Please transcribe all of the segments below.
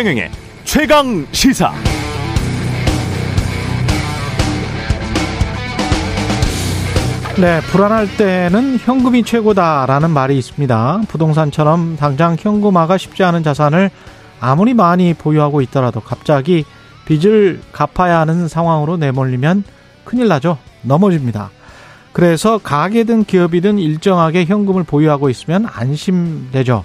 최경영의 최강 시사. 네, 불안할 때는 현금이 최고다라는 말이 있습니다. 부동산처럼 당장 현금화가 쉽지 않은 자산을 아무리 많이 보유하고 있더라도 갑자기 빚을 갚아야 하는 상황으로 내몰리면 큰일 나죠. 넘어집니다. 그래서 가게든 기업이든 일정하게 현금을 보유하고 있으면 안심되죠.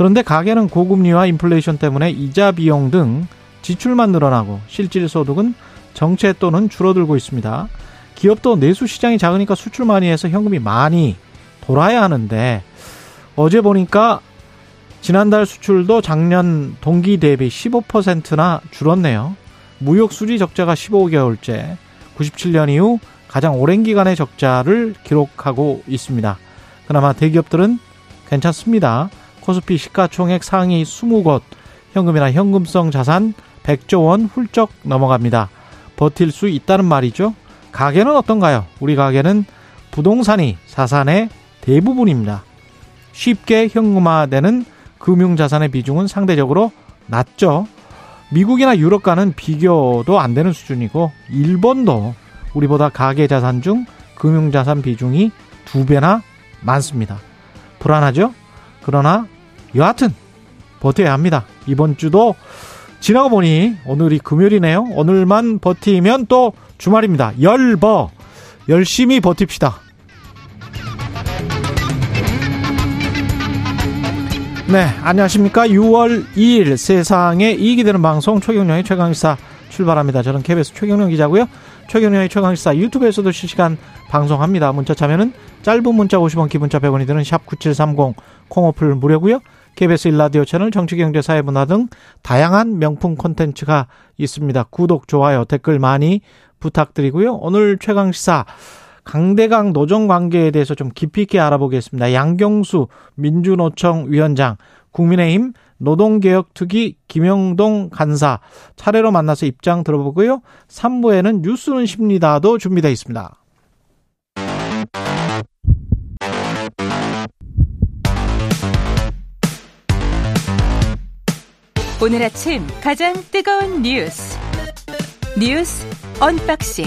그런데 가게는 고금리와 인플레이션 때문에 이자 비용 등 지출만 늘어나고 실질 소득은 정체 또는 줄어들고 있습니다. 기업도 내수 시장이 작으니까 수출 많이 해서 현금이 많이 돌아야 하는데 어제 보니까 지난달 수출도 작년 동기 대비 15%나 줄었네요. 무역 수지 적자가 15개월째 97년 이후 가장 오랜 기간의 적자를 기록하고 있습니다. 그나마 대기업들은 괜찮습니다. 코스피 시가총액 상위 20곳 현금이나 현금성 자산 100조 원 훌쩍 넘어갑니다. 버틸 수 있다는 말이죠. 가게는 어떤가요? 우리 가게는 부동산이 자산의 대부분입니다. 쉽게 현금화되는 금융자산의 비중은 상대적으로 낮죠. 미국이나 유럽과는 비교도 안 되는 수준이고 일본도 우리보다 가계 자산 중 금융자산 비중이 두 배나 많습니다. 불안하죠? 그러나 여하튼 버텨야 합니다. 이번 주도 지나고 보니 오늘이 금요일이네요. 오늘만 버티면 또 주말입니다. 열버 열심히 버팁시다. 네, 안녕하십니까. 6월 2일 세상에 이익이 되는 방송 최경령의 최강시사 출발합니다. 저는 KBS 최경령 기자고요. 최경령의 최강시사 유튜브에서도 실시간 방송합니다. 문자 참여는 짧은 문자 50원, 기본자 100원이 드는 샵 9730 콩오플 무료고요. KBS 일라디오 채널 정치경제 사회문화 등 다양한 명품 콘텐츠가 있습니다. 구독, 좋아요, 댓글 많이 부탁드리고요. 오늘 최강시사 강대강 노정 관계에 대해서 좀 깊이 있게 알아보겠습니다. 양경수 민주노총 위원장, 국민의힘 노동개혁특위 김형동 간사 차례로 만나서 입장 들어보고요. 3부에는 뉴스는 쉽니다도 준비되어 있습니다. 오늘 아침 가장 뜨거운 뉴스 뉴스 언박싱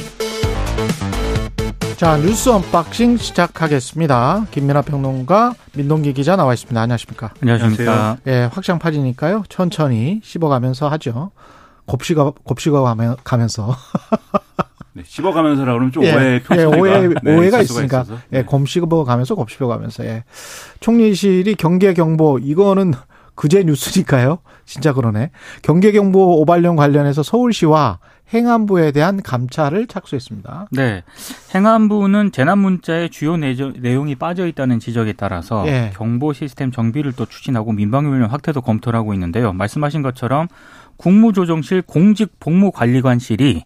자 뉴스 unboxing 시작하겠습니다. 김민하 평론가 민동기 기자 나와 있습니다. 안녕하십니까? 안녕하십니까? 예, 확장 파지니까요. 천천히 씹어가면서 하죠. 곱씹어 곱씹어 가면서 네, 씹어가면서라 그러면 좀 예, 오해 예, 오해 네, 오해가 있으니까 있어서. 예, 네. 곰씹어 가면서 곱씹어 가면서 예. 총리실이 경계 경보 이거는 그제 뉴스니까요. 진짜 그러네. 경계 경보 오발령 관련해서 서울시와 행안부에 대한 감찰을 착수했습니다. 네. 행안부는 재난 문자의 주요 내용이 빠져 있다는 지적에 따라서 예. 경보 시스템 정비를 또 추진하고 민방위 훈련 확대도 검토를 하고 있는데요. 말씀하신 것처럼 국무조정실 공직복무관리관실이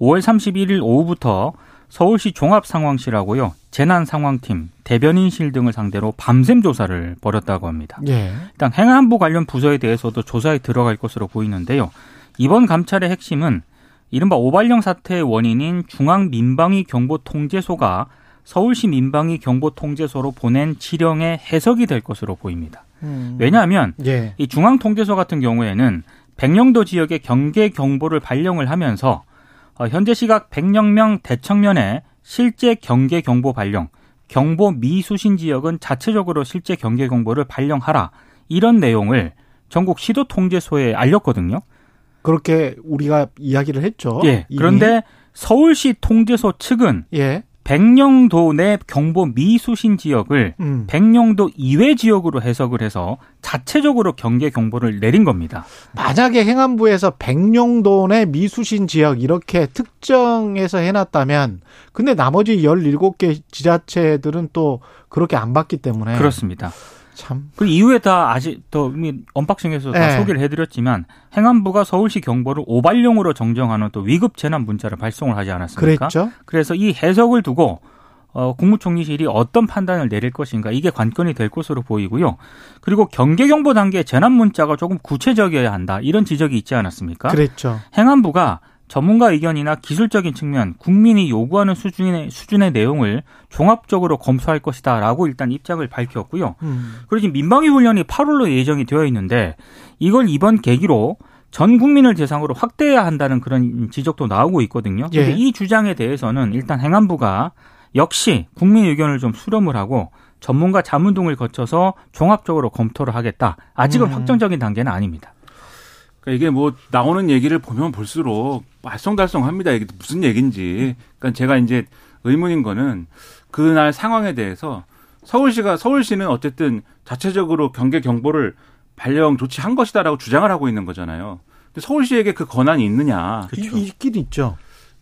5월 31일 오후부터 서울시 종합상황실하고요. 재난상황팀, 대변인실 등을 상대로 밤샘 조사를 벌였다고 합니다. 예. 일단 행안부 관련 부서에 대해서도 조사에 들어갈 것으로 보이는데요. 이번 감찰의 핵심은 이른바 오발령 사태의 원인인 중앙 민방위 경보 통제소가 서울시 민방위 경보 통제소로 보낸 지령의 해석이 될 것으로 보입니다. 음. 왜냐하면 예. 이 중앙 통제소 같은 경우에는 백령도 지역의 경계 경보를 발령을 하면서 어, 현재 시각 백령명 대청면에 실제 경계 경보 발령, 경보 미수신 지역은 자체적으로 실제 경계 경보를 발령하라 이런 내용을 전국 시도 통제소에 알렸거든요. 그렇게 우리가 이야기를 했죠. 예. 그런데 서울시 통제소 측은 예. 백령도 내 경보 미수신 지역을 음. 백령도 이외 지역으로 해석을 해서 자체적으로 경계 경보를 내린 겁니다. 만약에 행안부에서 백령도 내 미수신 지역 이렇게 특정해서 해놨다면 근데 나머지 17개 지자체들은 또 그렇게 안 받기 때문에 그렇습니다. 참 그 이후에 다 아직 또 이미 언박싱에서 다 네. 소개를 해드렸지만 행안부가 서울시 경보를 오발령으로 정정하는 또 위급 재난 문자를 발송을 하지 않았습니까? 그랬죠. 그래서 이 해석을 두고 어, 국무총리실이 어떤 판단을 내릴 것인가 이게 관건이 될 것으로 보이고요. 그리고 경계 경보 단계 재난 문자가 조금 구체적이어야 한다 이런 지적이 있지 않았습니까? 그랬죠. 행안부가 전문가 의견이나 기술적인 측면, 국민이 요구하는 수준의 수준의 내용을 종합적으로 검토할 것이다 라고 일단 입장을 밝혔고요. 음. 그리고 지금 민방위 훈련이 8월로 예정이 되어 있는데 이걸 이번 계기로 전 국민을 대상으로 확대해야 한다는 그런 지적도 나오고 있거든요. 예. 근데 이 주장에 대해서는 일단 행안부가 역시 국민 의견을 좀 수렴을 하고 전문가 자문 등을 거쳐서 종합적으로 검토를 하겠다. 아직은 음. 확정적인 단계는 아닙니다. 그러니까 이게 뭐 나오는 얘기를 보면 볼수록 알쏭달쏭합니다. 이게 무슨 얘기인지. 그러니까 제가 이제 의문인 거는 그날 상황에 대해서 서울시가 서울시는 어쨌든 자체적으로 경계 경보를 발령 조치한 것이다라고 주장을 하고 있는 거잖아요. 근데 서울시에게 그 권한이 있느냐? 그렇죠. 이- 있긴 있죠.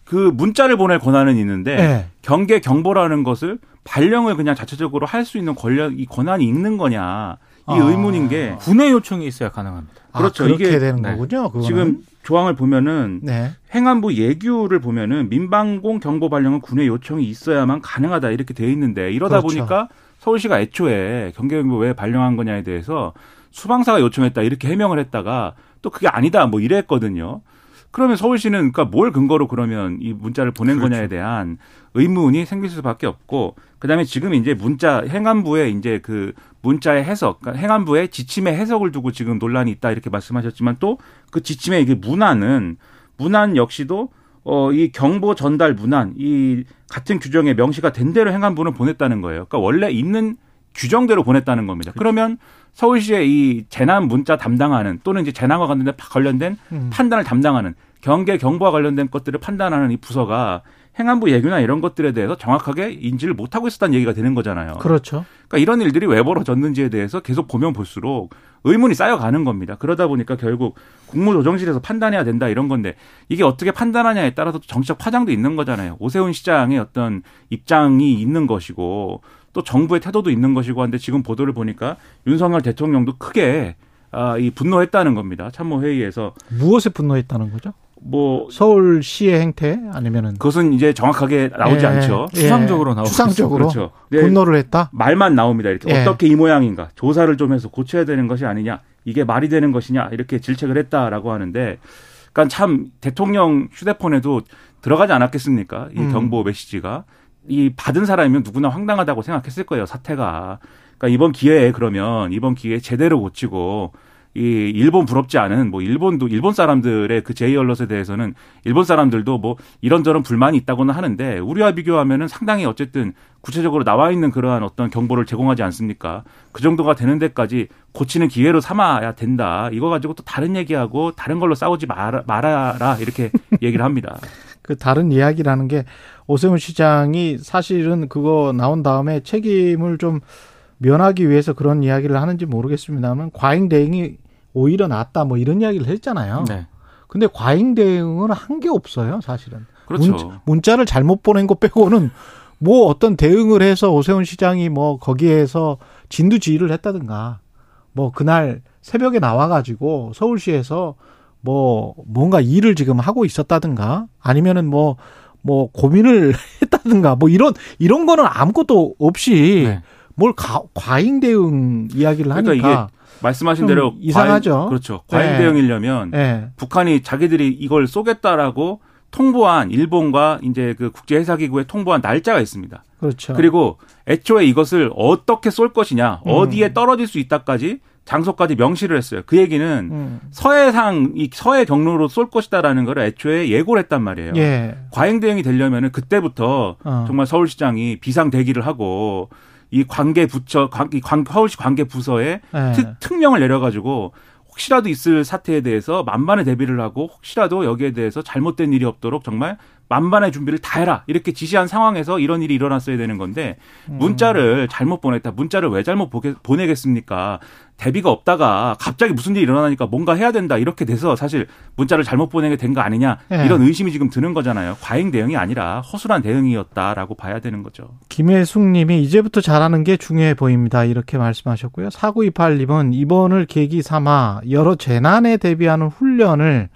그 문자를 보낼 권한은 있는데 네. 경계 경보라는 것을 발령을 그냥 자체적으로 할 수 있는 권력 이 권한이 있는 거냐? 이 아. 의문인 게 군의 요청이 있어야 가능합니다. 그렇죠. 아, 그렇게 이게- 되는 네. 거군요. 그거는. 지금 조항을 보면은 네. 행안부 예규를 보면은 민방공 경보 발령은 군의 요청이 있어야만 가능하다 이렇게 돼 있는데 이러다 그렇죠. 보니까 서울시가 애초에 경계경보 왜 발령한 거냐에 대해서 수방사가 요청했다 이렇게 해명을 했다가 또 그게 아니다 뭐 이랬거든요. 그러면 서울시는 그러니까 뭘 근거로 그러면 이 문자를 보낸 그렇죠. 거냐에 대한 의문이 생길 수밖에 없고 그다음에 지금 이제 문자 행안부의 이제 그 문자의 해석, 그러니까 행안부의 지침의 해석을 두고 지금 논란이 있다 이렇게 말씀하셨지만 또 그 지침의 이게 문안은 문안 역시도 어 이 경보 전달 문안 이 같은 규정에 명시가 된 대로 행안부는 보냈다는 거예요. 그러니까 원래 있는 규정대로 보냈다는 겁니다. 그러면 서울시의 이 재난 문자 담당하는 또는 이제 재난과 관련된 관련된 음. 판단을 담당하는 경계 경보와 관련된 것들을 판단하는 이 부서가 행안부 예규나 이런 것들에 대해서 정확하게 인지를 못하고 있었다는 얘기가 되는 거잖아요. 그렇죠. 그러니까 이런 일들이 왜 벌어졌는지에 대해서 계속 보면 볼수록 의문이 쌓여가는 겁니다. 그러다 보니까 결국 국무조정실에서 판단해야 된다 이런 건데 이게 어떻게 판단하냐에 따라서 또 정치적 파장도 있는 거잖아요. 오세훈 시장의 어떤 입장이 있는 것이고 또 정부의 태도도 있는 것이고 한데 지금 보도를 보니까 윤석열 대통령도 크게 아, 이 분노했다는 겁니다. 참모회의에서 무엇에 분노했다는 거죠? 뭐 서울시의 행태 아니면은 그것은 이제 정확하게 나오지 예, 않죠. 예. 추상적으로 나오고 추상적으로 그렇죠. 네. 분노를 했다. 말만 나옵니다. 이렇게 예. 어떻게 이 모양인가 조사를 좀 해서 고쳐야 되는 것이 아니냐 이게 말이 되는 것이냐 이렇게 질책을 했다라고 하는데 그러니까 참 대통령 휴대폰에도 들어가지 않았겠습니까 이 음. 경보 메시지가 이 받은 사람이면 누구나 황당하다고 생각했을 거예요 사태가 그러니까 이번 기회에 그러면 이번 기회에 제대로 고치고 이 일본 부럽지 않은 뭐 일본도 일본 사람들의 그 제이 언롯에 대해서는 일본 사람들도 뭐 이런저런 불만이 있다고는 하는데 우리와 비교하면은 상당히 어쨌든 구체적으로 나와 있는 그러한 어떤 경보를 제공하지 않습니까? 그 정도가 되는 데까지 고치는 기회로 삼아야 된다. 이거 가지고 또 다른 얘기하고 다른 걸로 싸우지 말아, 말아라 이렇게 얘기를 합니다. 그 다른 이야기라는 게 오세훈 시장이 사실은 그거 나온 다음에 책임을 좀 면하기 위해서 그런 이야기를 하는지 모르겠습니다만 과잉 대응이 오히려 낫다 뭐 이런 이야기를 했잖아요. 네. 근데 과잉 대응은 한 게 없어요, 사실은. 그렇죠. 문자, 를 잘못 보낸 거 빼고는 뭐 어떤 대응을 해서 오세훈 시장이 뭐 거기에서 진두지휘를 했다든가 뭐 그날 새벽에 나와 가지고 서울시에서 뭐 뭔가 일을 지금 하고 있었다든가 아니면은 뭐뭐 고민을 했다든가 뭐 이런 이런 거는 아무것도 없이 네. 뭘 가, 과잉 대응 이야기를 그러니까 하니까 말씀하신 좀 대로 이상하죠. 과잉, 그렇죠. 과잉 네. 대응이려면 예. 북한이 자기들이 이걸 쏘겠다라고 통보한 일본과 이제 그 국제 해사 기구에 통보한 날짜가 있습니다. 그렇죠. 그리고 애초에 이것을 어떻게 쏠 것이냐, 음. 어디에 떨어질 수 있다까지 장소까지 명시를 했어요. 그 얘기는 음. 서해상 이 서해 경로로 쏠 것이다라는 걸 애초에 예고를 했단 말이에요. 예. 과잉 대응이 되려면은 그때부터 어. 정말 서울시장이 비상 대기를 하고 이 관계 부처 관, 이 관, 서울시 관계 부서에 예. 특, 특명을 내려가지고 혹시라도 있을 사태에 대해서 만반의 대비를 하고 혹시라도 여기에 대해서 잘못된 일이 없도록 정말 만반의 준비를 다 해라 이렇게 지시한 상황에서 이런 일이 일어났어야 되는 건데 음. 문자를 잘못 보냈다 문자를 왜 잘못 보게, 보내겠습니까 대비가 없다가 갑자기 무슨 일이 일어나니까 뭔가 해야 된다 이렇게 돼서 사실 문자를 잘못 보내게 된 거 아니냐 예. 이런 의심이 지금 드는 거잖아요 과잉 대응이 아니라 허술한 대응이었다라고 봐야 되는 거죠. 김혜숙 님이 이제부터 잘하는 게 중요해 보입니다. 이렇게 말씀하셨고요. 4928님은 이번을 계기 삼아 여러 재난에 대비하는 훈련을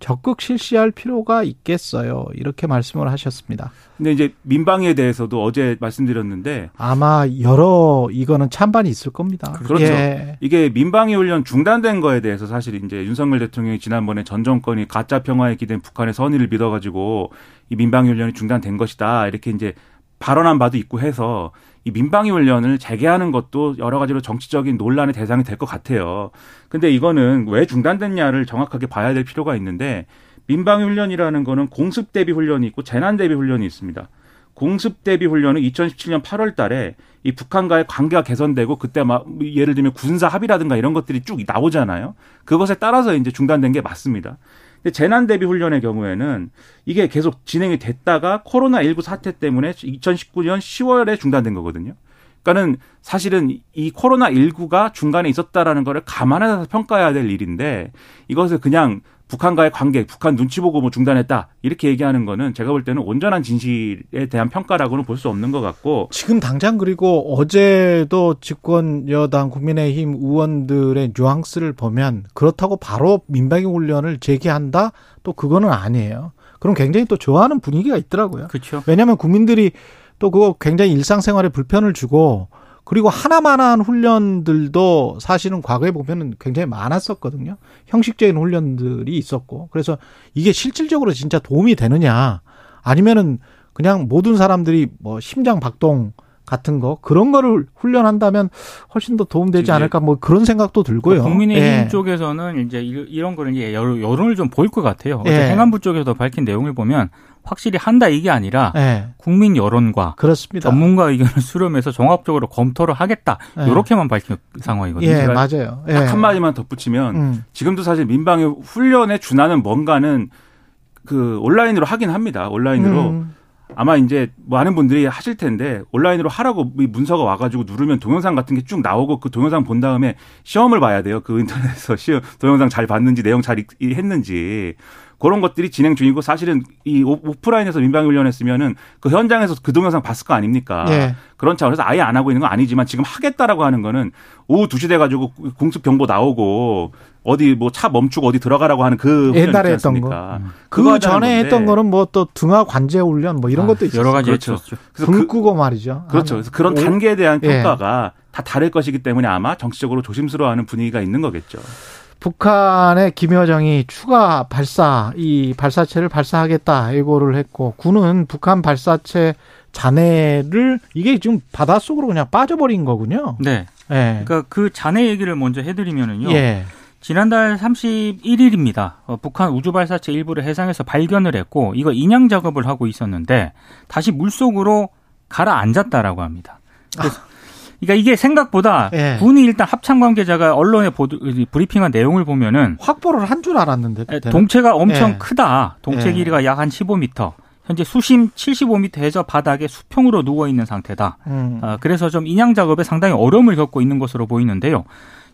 적극 실시할 필요가 있겠어요. 이렇게 말씀을 하셨습니다. 근데 이제 민방위에 대해서도 어제 말씀드렸는데 아마 여러 이거는 찬반이 있을 겁니다. 그렇죠. 예. 이게 민방위 훈련 중단된 거에 대해서 사실 이제 윤석열 대통령이 지난번에 전 정권이 가짜 평화에 기댄 북한의 선의를 믿어가지고 이 민방위 훈련이 중단된 것이다 이렇게 이제 발언한 바도 있고 해서 이 민방위 훈련을 재개하는 것도 여러 가지로 정치적인 논란의 대상이 될 것 같아요. 근데 이거는 왜 중단됐냐를 정확하게 봐야 될 필요가 있는데 민방위 훈련이라는 거는 공습 대비 훈련이 있고 재난 대비 훈련이 있습니다. 공습 대비 훈련은 2017년 8월 달에 이 북한과의 관계가 개선되고 그때 막 예를 들면 군사 합의라든가 이런 것들이 쭉 나오잖아요. 그것에 따라서 이제 중단된 게 맞습니다. 근데 재난 대비 훈련의 경우에는 이게 계속 진행이 됐다가 코로나 19 사태 때문에 2019년 10월에 중단된 거거든요. 그러니까는 사실은 이 코로나 19가 중간에 있었다라는 거를 감안해서 평가해야 될 일인데 이것을 그냥 북한과의 관계, 북한 눈치 보고 뭐 중단했다 이렇게 얘기하는 거는 제가 볼 때는 온전한 진실에 대한 평가라고는 볼 수 없는 것 같고 지금 당장 그리고 어제도 집권 여당 국민의힘 의원들의 뉘앙스를 보면 그렇다고 바로 민방위 훈련을 재개한다 또 그거는 아니에요. 그럼 굉장히 또 좋아하는 분위기가 있더라고요. 그렇죠. 왜냐하면 국민들이 또 그거 굉장히 일상생활에 불편을 주고 그리고 하나만한 훈련들도 사실은 과거에 보면은 굉장히 많았었거든요. 형식적인 훈련들이 있었고. 그래서 이게 실질적으로 진짜 도움이 되느냐 아니면은 그냥 모든 사람들이 뭐 심장 박동 같은 거 그런 거를 훈련한다면 훨씬 더 도움되지 않을까 뭐 그런 생각도 들고요. 국민의힘 예. 쪽에서는 이제 이- 이런 거를 이제 여론- 여론을 좀 보일 것 같아요. 어제 예. 행안부 쪽에서 밝힌 내용을 보면 확실히 한다 이게 아니라 예. 국민 여론과 그렇습니다. 전문가 의견을 수렴해서 종합적으로 검토를 하겠다. 예. 이렇게만 밝힌 상황이거든요. 예, 맞아요. 예. 딱 한마디만 덧붙이면 음. 지금도 사실 민방위 훈련에 준하는 뭔가는 그 온라인으로 하긴 합니다. 온라인으로 음. 아마 이제 많은 분들이 하실 텐데 온라인으로 하라고 이 문서가 와가지고 누르면 동영상 같은 게 쭉 나오고 그 동영상 본 다음에 시험을 봐야 돼요. 그 인터넷에서 시험 동영상 잘 봤는지 내용 잘 읽- 했는지 그런 것들이 진행 중이고 사실은 이 오- 오프라인에서 민방위 훈련했으면은 그 현장에서 그 동영상 봤을 거 아닙니까? 예. 그런 차원에서 아예 안 하고 있는 건 아니지만 지금 하겠다라고 하는 거는 오후 2시 돼 가지고 공습 경보 나오고 어디 뭐 차 멈추고 어디 들어가라고 하는 그 훈련 옛날에 했던 않습니까? 그 그거 하자는 전에 했던 거는 뭐 또 등하 관제 훈련 뭐 이런 아, 것도 있었어요. 여러 가지 그렇죠. 했었죠. 그래서 불 그, 끄고 말이죠. 그렇죠. 아, 그래서 그런 오- 단계에 대한 예. 평가가 다 다를 것이기 때문에 아마 정치적으로 조심스러워하는 분위기가 있는 거겠죠. 북한의 김여정이 추가 발사 이 발사체를 발사하겠다 예고를 했고 군은 북한 발사체 잔해를 이게 지금 바닷속으로 그냥 빠져버린 거군요. 네. 예. 그러니까 그 잔해 얘기를 먼저 해드리면은요. 예. 지난달 31일입니다. 어, 북한 우주 발사체 일부를 해상에서 발견을 했고 이거 인양 작업을 하고 있었는데 다시 물 속으로 가라앉았다라고 합니다. 그래서 그러니까 이게 생각보다 예. 군이 일단 합참 관계자가 언론에 보도, 브리핑한 내용을 보면은 확보를 한 줄 알았는데 에, 그때는. 동체가 엄청 예. 크다. 동체 예. 길이가 약 한 15m. 현재 수심 75m에서 바닥에 수평으로 누워 있는 상태다. 음. 아, 그래서 좀 인양 작업에 상당히 어려움을 겪고 있는 것으로 보이는데요.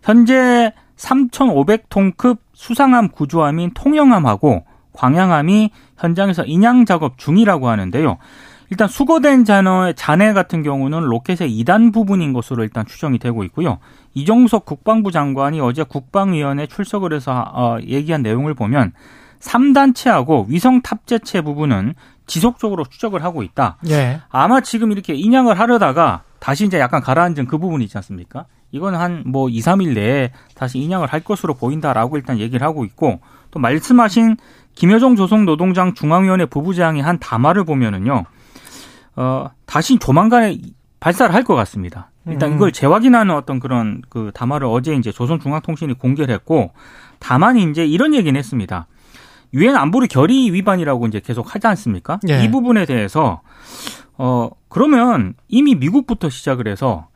현재 3,500톤급 수상함 구조함인 통영함하고 광양함이 현장에서 인양 작업 중이라고 하는데요. 일단 수거된 잔해, 잔해 같은 경우는 로켓의 2단 부분인 것으로 일단 추정이 되고 있고요. 이종석 국방부 장관이 어제 국방위원회 출석을 해서 어, 얘기한 내용을 보면 3단체하고 위성 탑재체 부분은 지속적으로 추적을 하고 있다. 예. 아마 지금 이렇게 인양을 하려다가 다시 이제 약간 가라앉은 그 부분이 있지 않습니까? 이건 한 뭐 2, 3일 내에 다시 인양을 할 것으로 보인다라고 일단 얘기를 하고 있고 또 말씀하신 김여정 조선노동장 중앙위원회 부부장이 한 담화를 보면은요. 어, 다시 조만간에 발사를 할 것 같습니다. 일단 음. 이걸 재확인하는 어떤 그런 그 담화를 어제 이제 조선중앙통신이 공개를 했고 다만 이제 이런 얘기는 했습니다. 유엔 안보리 결의 위반이라고 이제 계속 하지 않습니까? 예. 이 부분에 대해서 어 그러면 이미 미국부터 시작을 해서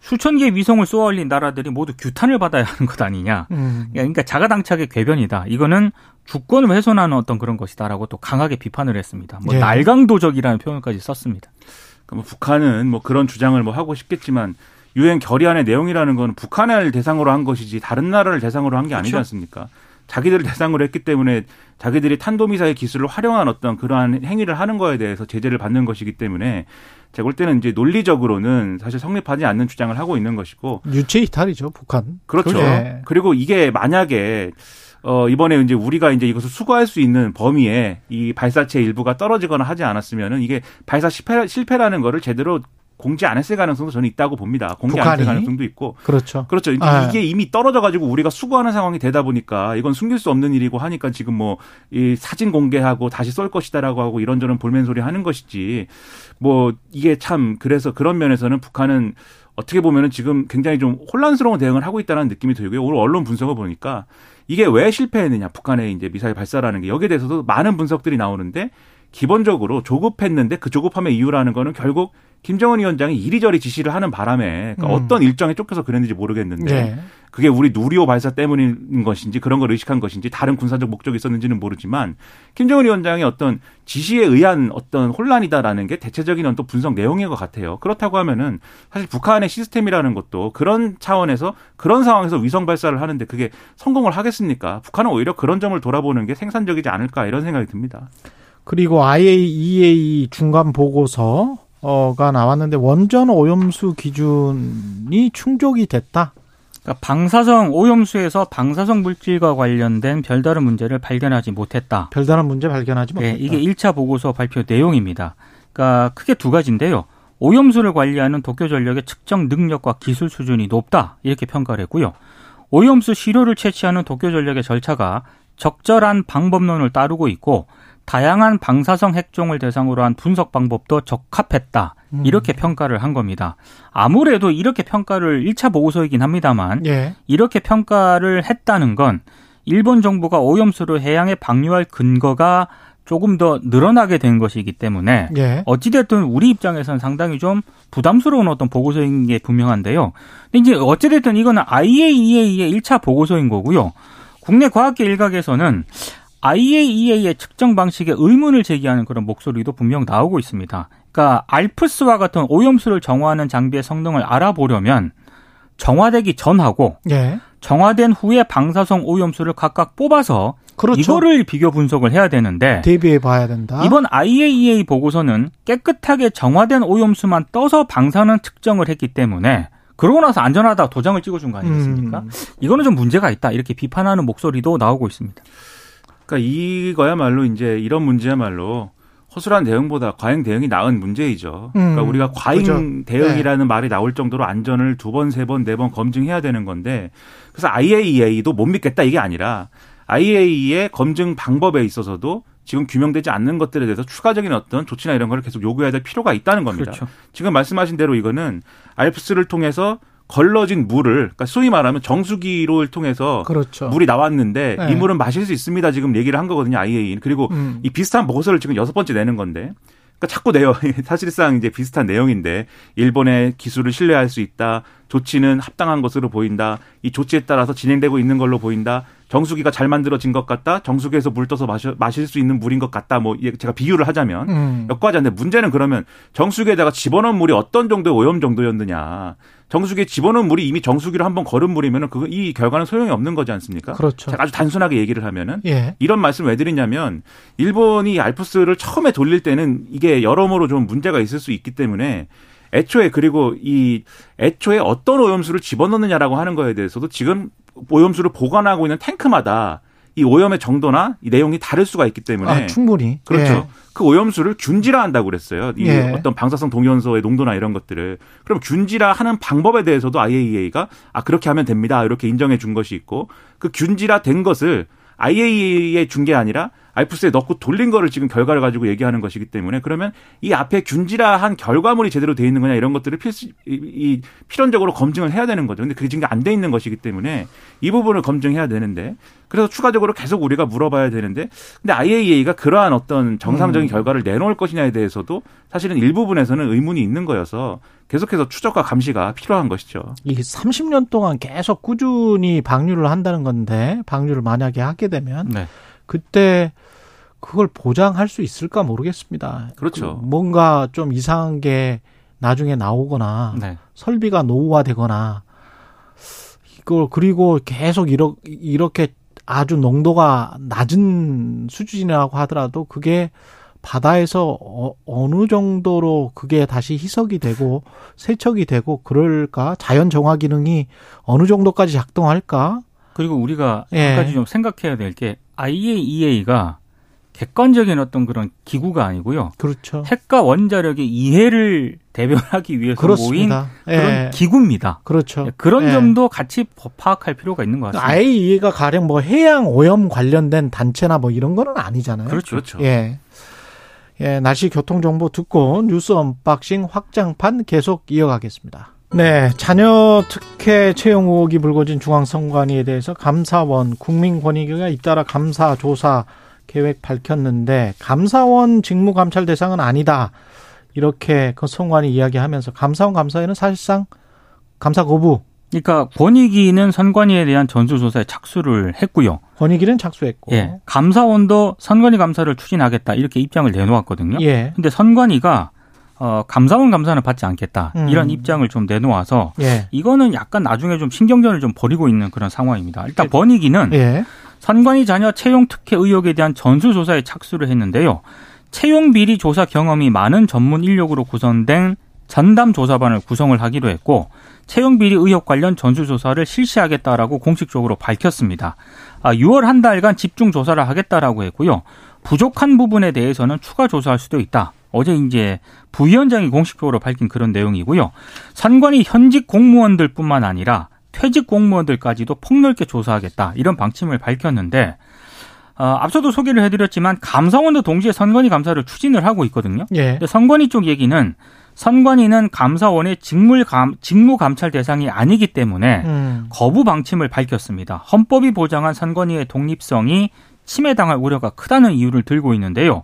수천 개의 위성을 쏘아 올린 나라들이 모두 규탄을 받아야 하는 것 아니냐. 음. 그러니까 자가당착의 궤변이다. 이거는 주권을 훼손하는 어떤 그런 것이다라고 또 강하게 비판을 했습니다. 뭐 예. 날강도적이라는 표현까지 썼습니다. 그러니까 뭐 북한은 뭐 그런 주장을 뭐 하고 싶겠지만 유엔 결의안의 내용이라는 건 북한을 대상으로 한 것이지 다른 나라를 대상으로 한 게 아니지 그렇죠. 않습니까? 자기들을 대상으로 했기 때문에 자기들이 탄도미사일 기술을 활용한 어떤 그러한 행위를 하는 거에 대해서 제재를 받는 것이기 때문에 제가 볼 때는 이제 논리적으로는 사실 성립하지 않는 주장을 하고 있는 것이고 유체 이탈이죠 북한. 그렇죠. 예. 그리고 이게 만약에 어, 이번에 이제 우리가 이제 이것을 수거할 수 있는 범위에 이 발사체 일부가 떨어지거나 하지 않았으면은 이게 발사 실패, 실패라는 거를 제대로 공지 안 했을 가능성도 저는 있다고 봅니다. 공지 안 했을 가능성도 있고. 그렇죠. 그렇죠. 아. 이게 이미 떨어져 가지고 우리가 수거하는 상황이 되다 보니까 이건 숨길 수 없는 일이고 하니까 지금 뭐 이 사진 공개하고 다시 쏠 것이다라고 하고 이런저런 볼멘 소리 하는 것이지. 뭐 이게 참 그래서 그런 면에서는 북한은 어떻게 보면은 지금 굉장히 좀 혼란스러운 대응을 하고 있다는 느낌이 들고요. 오늘 언론 분석을 보니까 이게 왜 실패했느냐 북한의 이제 미사일 발사라는 게 여기에 대해서도 많은 분석들이 나오는데 기본적으로 조급했는데 그 조급함의 이유라는 거는 결국 김정은 위원장이 이리저리 지시를 하는 바람에 그러니까 음. 어떤 일정에 쫓겨서 그랬는지 모르겠는데 네. 그게 우리 누리호 발사 때문인 것인지 그런 걸 의식한 것인지 다른 군사적 목적이 있었는지는 모르지만 김정은 위원장의 어떤 지시에 의한 어떤 혼란이다라는 게 대체적인 어떤 분석 내용인 것 같아요. 그렇다고 하면은 사실 북한의 시스템이라는 것도 그런 차원에서 그런 상황에서 위성 발사를 하는데 그게 성공을 하겠습니까? 북한은 오히려 그런 점을 돌아보는 게 생산적이지 않을까 이런 생각이 듭니다. 그리고 IAEA 중간 보고서 가 나왔는데 원전 오염수 기준이 충족이 됐다. 그러니까 방사성 오염수에서 방사성 물질과 관련된 별다른 문제를 발견하지 못했다. 별다른 문제 발견하지 네, 못했다. 네, 이게 1차 보고서 발표 내용입니다. 그러니까 크게 두 가지인데요. 오염수를 관리하는 도쿄 전력의 측정 능력과 기술 수준이 높다. 이렇게 평가를 했고요. 오염수 시료를 채취하는 도쿄 전력의 절차가 적절한 방법론을 따르고 있고 다양한 방사성 핵종을 대상으로 한 분석 방법도 적합했다. 음. 이렇게 평가를 한 겁니다. 아무래도 이렇게 평가를 1차 보고서이긴 합니다만 예. 이렇게 평가를 했다는 건 일본 정부가 오염수를 해양에 방류할 근거가 조금 더 늘어나게 된 것이기 때문에 예. 어찌됐든 우리 입장에서는 상당히 좀 부담스러운 어떤 보고서인 게 분명한데요. 근데 이제 어찌됐든 이거는 IAEA의 1차 보고서인 거고요. 국내 과학계 일각에서는 IAEA의 측정 방식에 의문을 제기하는 그런 목소리도 분명 나오고 있습니다. 그러니까 알프스와 같은 오염수를 정화하는 장비의 성능을 알아보려면 정화되기 전하고 예. 정화된 후에 방사성 오염수를 각각 뽑아서 그렇죠. 이거를 비교 분석을 해야 되는데 대비해 봐야 된다. 이번 IAEA 보고서는 깨끗하게 정화된 오염수만 떠서 방사능 측정을 했기 때문에 그러고 나서 안전하다 도장을 찍어준 거 아니겠습니까? 음. 이거는 좀 문제가 있다 이렇게 비판하는 목소리도 나오고 있습니다. 그러니까 이거야말로 이제 이런 문제야말로 허술한 대응보다 과잉 대응이 나은 문제이죠. 그러니까 음, 우리가 과잉 그렇죠. 대응이라는 네. 말이 나올 정도로 안전을 두 번, 세 번, 네 번 검증해야 되는 건데 그래서 IAEA도 못 믿겠다 이게 아니라 IAEA의 검증 방법에 있어서도 지금 규명되지 않는 것들에 대해서 추가적인 어떤 조치나 이런 걸 계속 요구해야 될 필요가 있다는 겁니다. 그렇죠. 지금 말씀하신 대로 이거는 알프스를 통해서 걸러진 물을 그러니까 소위 말하면 정수기를 통해서 그렇죠. 물이 나왔는데 네. 이 물은 마실 수 있습니다. 지금 얘기를 한 거거든요. IAEA. 그리고 음. 이 비슷한 보고서를 지금 여섯 번째 내는 건데 그러니까 자꾸 내요. 사실상 이제 비슷한 내용인데 일본의 기술을 신뢰할 수 있다. 조치는 합당한 것으로 보인다. 이 조치에 따라서 진행되고 있는 걸로 보인다. 정수기가 잘 만들어진 것 같다. 정수기에서 물 떠서 마셔, 마실 수 있는 물인 것 같다. 뭐 제가 비유를 하자면 음. 한데 문제는 그러면 정수기에다가 집어넣은 물이 어떤 정도의 오염 정도였느냐. 정수기에 집어넣은 물이 이미 정수기로 한번 걸은 물이면은 그 이 결과는 소용이 없는 거지 않습니까? 그렇죠. 제가 아주 단순하게 얘기를 하면은 예. 이런 말씀 왜 드리냐면 일본이 알프스를 처음에 돌릴 때는 이게 여러모로 좀 문제가 있을 수 있기 때문에 애초에 그리고 이 애초에 어떤 오염수를 집어넣느냐라고 하는 거에 대해서도 지금 오염수를 보관하고 있는 탱크마다 이 오염의 정도나 이 내용이 다를 수가 있기 때문에 아, 충분히 그렇죠. 예. 그 오염수를 균질화한다고 그랬어요. 이 예. 어떤 방사성 동위원소의 농도나 이런 것들을 그럼 균질화하는 방법에 대해서도 IAEA가 아 그렇게 하면 됩니다. 이렇게 인정해 준 것이 있고 그 균질화된 것을 IAEA에 준 게 아니라 알프스에 넣고 돌린 거를 지금 결과를 가지고 얘기하는 것이기 때문에 그러면 이 앞에 균질화한 결과물이 제대로 돼 있는 거냐 이런 것들을 필수 이, 필연적으로 검증을 해야 되는 거죠. 근데 그게 지금 안 돼 있는 것이기 때문에 이 부분을 검증해야 되는데 그래서 추가적으로 계속 우리가 물어봐야 되는데 근데 IAEA가 그러한 어떤 정상적인 음. 결과를 내놓을 것이냐에 대해서도 사실은 일부분에서는 의문이 있는 거여서 계속해서 추적과 감시가 필요한 것이죠. 이게 30년 동안 계속 꾸준히 방류를 한다는 건데 방류를 만약에 하게 되면 네. 그때 그걸 보장할 수 있을까 모르겠습니다. 그렇죠. 그 뭔가 좀 이상한 게 나중에 나오거나 네. 설비가 노후화되거나 이걸 그리고 계속 이러, 이렇게 아주 농도가 낮은 수준이라고 하더라도 그게 바다에서 어, 어느 정도로 그게 다시 희석이 되고 세척이 되고 그럴까 자연 정화 기능이 어느 정도까지 작동할까 그리고 우리가 예. 한 가지 좀 생각해야 될 게 IAEA가 객관적인 어떤 그런 기구가 아니고요. 그렇죠. 핵과 원자력의 이해를 대변하기 위해서 모인 그렇습니다. 그런 예. 기구입니다. 그렇죠. 그런 예. 점도 같이 파악할 필요가 있는 것 같습니다. 이해가 가령 뭐 해양 오염 관련된 단체나 뭐 이런 거는 아니잖아요. 그렇죠. 그렇죠. 예. 예, 날씨 교통 정보 듣고 뉴스 언박싱 확장판 계속 이어가겠습니다. 네, 자녀 특혜 채용 의혹이 불거진 중앙선관위에 대해서 감사원 국민권익위가 잇따라 감사 조사 계획 밝혔는데 감사원 직무 감찰 대상은 아니다. 이렇게 그 선관위 이야기하면서 감사원 감사에는 사실상 감사 거부 그러니까 권익위는 선관위에 대한 전수조사에 착수를 했고요. 권익위는 착수했고. 예, 감사원도 선관위 감사를 추진하겠다 이렇게 입장을 내놓았거든요. 예. 근데 선관위가 어, 감사원 감사는 받지 않겠다 음. 이런 입장을 좀 내놓아서 예. 이거는 약간 나중에 좀 신경전을 좀 벌이고 있는 그런 상황입니다. 일단 번익위는 예. 선관위 자녀 채용 특혜 의혹에 대한 전수조사에 착수를 했는데요. 채용 비리 조사 경험이 많은 전문 인력으로 구성된 전담 조사반을 구성을 하기로 했고 채용 비리 의혹 관련 전수 조사를 실시하겠다라고 공식적으로 밝혔습니다. 아, 6월 한 달간 집중 조사를 하겠다라고 했고요. 부족한 부분에 대해서는 추가 조사할 수도 있다. 어제 이제 부위원장이 공식적으로 밝힌 그런 내용이고요. 선관위 현직 공무원들뿐만 아니라 퇴직 공무원들까지도 폭넓게 조사하겠다 이런 방침을 밝혔는데 어, 앞서도 소개를 해드렸지만 감사원도 동시에 선관위 감사를 추진을 하고 있거든요. 예. 근데 선관위 쪽 얘기는 선관위는 감사원의 직무 감 직무 감찰 대상이 아니기 때문에 음. 거부 방침을 밝혔습니다. 헌법이 보장한 선관위의 독립성이 침해당할 우려가 크다는 이유를 들고 있는데요.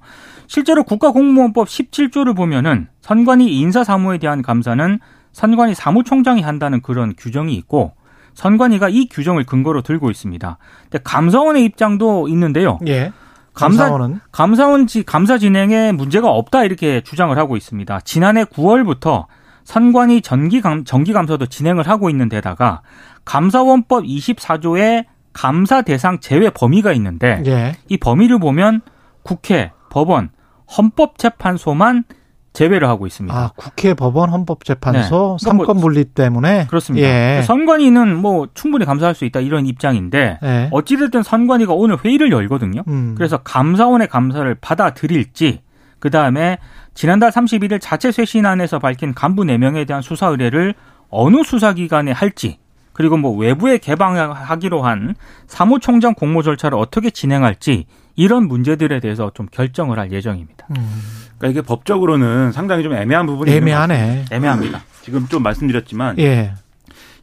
실제로 국가공무원법 17조를 보면은 선관위 인사 사무에 대한 감사는 선관위 사무총장이 한다는 그런 규정이 있고 선관위가 이 규정을 근거로 들고 있습니다. 근데 감사원의 입장도 있는데요. 예. 감사- 감사원은 감사원 지 감사 진행에 문제가 없다 이렇게 주장을 하고 있습니다. 지난해 9월부터 선관위 정기 감 정기 감사도 진행을 하고 있는 데다가 감사원법 24조에 감사 대상 제외 범위가 있는데 예. 이 범위를 보면 국회, 법원, 헌법재판소만 제외를 하고 있습니다. 아, 국회, 법원, 헌법재판소 네. 그러니까 삼권 뭐- 분립 때문에 그렇습니다. 예. 선관위는 뭐 충분히 감사할 수 있다 이런 입장인데 예. 어찌됐든 선관위가 오늘 회의를 열거든요. 음. 그래서 감사원의 감사를 받아들일지 그 다음에 지난달 31일 자체 쇄신안에서 밝힌 간부 4명에 대한 수사 의뢰를 어느 수사기관에 할지 그리고 뭐 외부에 개방하기로 한 사무총장 공모 절차를 어떻게 진행할지 이런 문제들에 대해서 좀 결정을 할 예정입니다. 음. 그러니까 이게 법적으로는 상당히 좀 애매한 부분이. 애매하네. 애매합니다. 지금 좀 말씀드렸지만 예.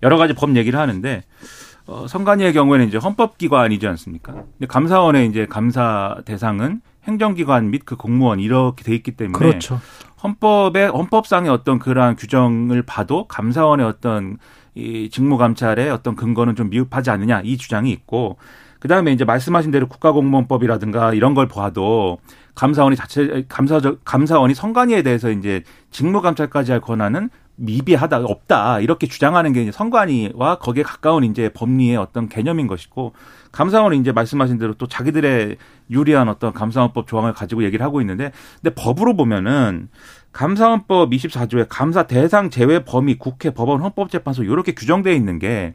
여러 가지 법 얘기를 하는데 어, 선관위의 경우에는 이제 헌법기관이지 않습니까? 근데 감사원의 이제 감사 대상은 행정기관 및 그 공무원 이렇게 돼 있기 때문에 그렇죠. 헌법의 헌법상의 어떤 그러한 규정을 봐도 감사원의 어떤 이 직무 감찰의 어떤 근거는 좀 미흡하지 않느냐 이 주장이 있고 그 다음에 이제 말씀하신 대로 국가공무원법이라든가 이런 걸 봐도 감사원이 자체 감사 감사원이 선관위에 대해서 이제 직무 감찰까지 할 권한은 미비하다 없다. 이렇게 주장하는 게 이제 선관위와 거기에 가까운 이제 법리의 어떤 개념인 것이고 감사원은 이제 말씀하신 대로 또 자기들의 유리한 어떤 감사원법 조항을 가지고 얘기를 하고 있는데 근데 법으로 보면은 감사원법 24조에 감사 대상 제외 범위 국회 법원 헌법재판소 이렇게 규정되어 있는 게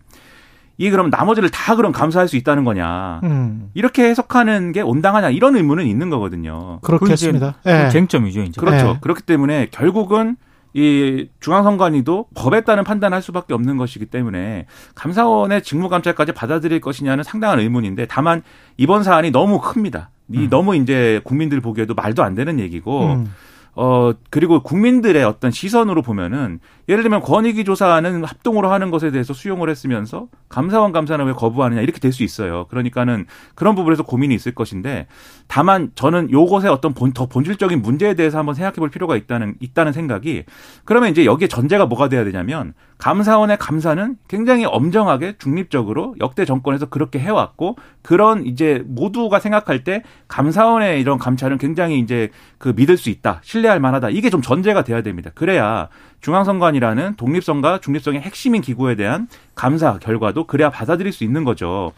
이게 그럼 나머지를 다 그럼 감사할 수 있다는 거냐 음. 이렇게 해석하는 게 온당하냐 이런 의문은 있는 거거든요. 그렇겠습니다. 예. 쟁점이죠, 이제. 그렇죠. 네. 그렇기 때문에 결국은 이 중앙선관위도 법에 따른 판단할 수밖에 없는 것이기 때문에 감사원의 직무감찰까지 받아들일 것이냐는 상당한 의문인데 다만 이번 사안이 너무 큽니다. 이 음. 너무 이제 국민들 보기에도 말도 안 되는 얘기고 음. 어 그리고 국민들의 어떤 시선으로 보면은 예를 들면 권익위 조사는 합동으로 하는 것에 대해서 수용을 했으면서 감사원 감사는 왜 거부하느냐 이렇게 될 수 있어요. 그러니까는 그런 부분에서 고민이 있을 것인데 다만 저는 요것의 어떤 본, 더 본질적인 문제에 대해서 한번 생각해 볼 필요가 있다는 있다는 생각이 그러면 이제 여기에 전제가 뭐가 돼야 되냐면 감사원의 감사는 굉장히 엄정하게 중립적으로 역대 정권에서 그렇게 해왔고 그런 이제 모두가 생각할 때 감사원의 이런 감찰은 굉장히 이제 그 믿을 수 있다 신 뢰할 만하다 이게 좀 전제가 돼야 됩니다. 그래야 중앙선관이라는 독립성과 중립성의 핵심인 기구에 대한 감사 결과도 그래야 받아들일 수 있는 거죠.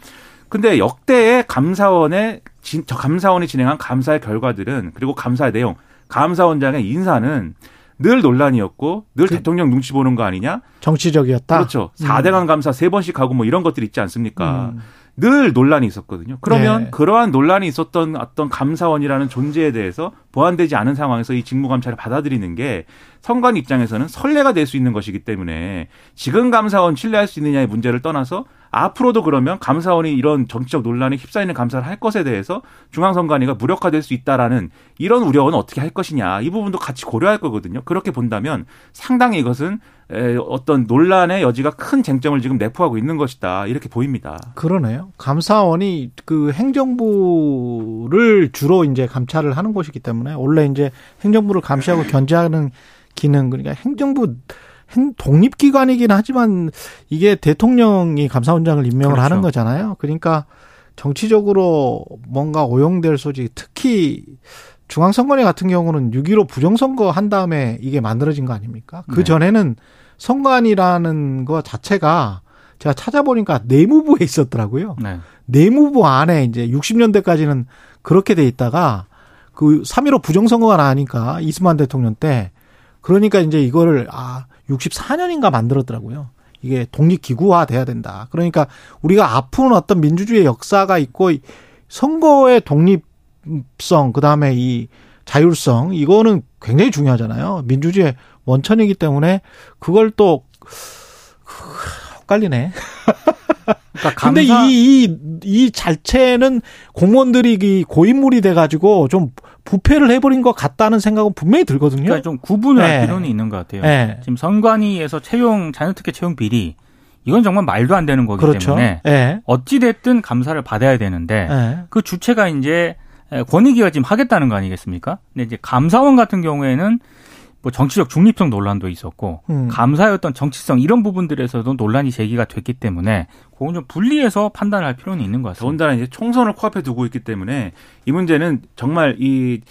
근데 역대의 감사원의 진, 저 감사원이 진행한 감사의 결과들은 그리고 감사의 내용, 감사원장의 인사는 늘 논란이었고 늘 그- 대통령 눈치 보는 거 아니냐? 정치적이었다. 그렇죠. 4대강 감사 세 번씩 하고 뭐 이런 것들 있지 않습니까? 음. 늘 논란이 있었거든요. 그러면 네. 그러한 논란이 있었던 어떤 감사원이라는 존재에 대해서 보완되지 않은 상황에서 이 직무감찰을 받아들이는 게 선관 입장에서는 선례가 될 수 있는 것이기 때문에 지금 감사원 신뢰할 수 있느냐의 문제를 떠나서 앞으로도 그러면 감사원이 이런 정치적 논란에 휩싸이는 감사를 할 것에 대해서 중앙선관위가 무력화될 수 있다라는 이런 우려는 어떻게 할 것이냐 이 부분도 같이 고려할 거거든요. 그렇게 본다면 상당히 이것은 에, 어떤 논란의 여지가 큰 쟁점을 지금 내포하고 있는 것이다 이렇게 보입니다. 그러네요. 감사원이 그 행정부를 주로 이제 감찰을 하는 곳이기 때문에 원래 이제 행정부를 감시하고 견제하는 기능 그러니까 행정부 행, 독립기관이긴 하지만 이게 대통령이 감사원장을 임명을 그렇죠. 하는 거잖아요. 그러니까 정치적으로 뭔가 오용될 소지 특히 중앙선관위 같은 경우는 6.15 부정선거 한 다음에 이게 만들어진 거 아닙니까? 그 네. 전에는 선관위라는 거 자체가 제가 찾아보니까 내무부에 있었더라고요. 네. 내무부 안에 이제 60년대까지는 그렇게 돼 있다가 그3.15 부정선거가 나니까 이스만 대통령 때 그러니까 이제 이거를 아 64년인가 만들었더라고요. 이게 독립기구화 돼야 된다. 그러니까 우리가 아픈 어떤 민주주의 역사가 있고 이 선거의 독립성 그 다음에 이 자율성 이거는 굉장히 중요하잖아요. 민주주의 원천이기 때문에 그걸 또 헷갈리네. 그러니까 근데 이, 이, 이 자체는 공무원들이 이 고인물이 돼가지고 좀 부패를 해버린 것 같다는 생각은 분명히 들거든요. 그러니까 좀 구분을 네. 할 필요는 있는 것 같아요. 예. 지금 선관위에서 채용 자녀특혜 채용 비리 이건 정말 말도 안 되는 거기 그렇죠. 때문에 예. 어찌 됐든 감사를 받아야 되는데 예. 그 주체가 이제 권익위가 지금 하겠다는 거 아니겠습니까? 근데 이제 감사원 같은 경우에는 뭐 정치적 중립성 논란도 있었고 음. 어떤 정치성 이런 부분들에서도 논란이 제기가 됐기 때문에 그건 좀 분리해서 판단을 할 필요는 있는 것 같습니다. 더군다나 이제 총선을 코앞에 두고 있기 때문에 이 문제는 정말 이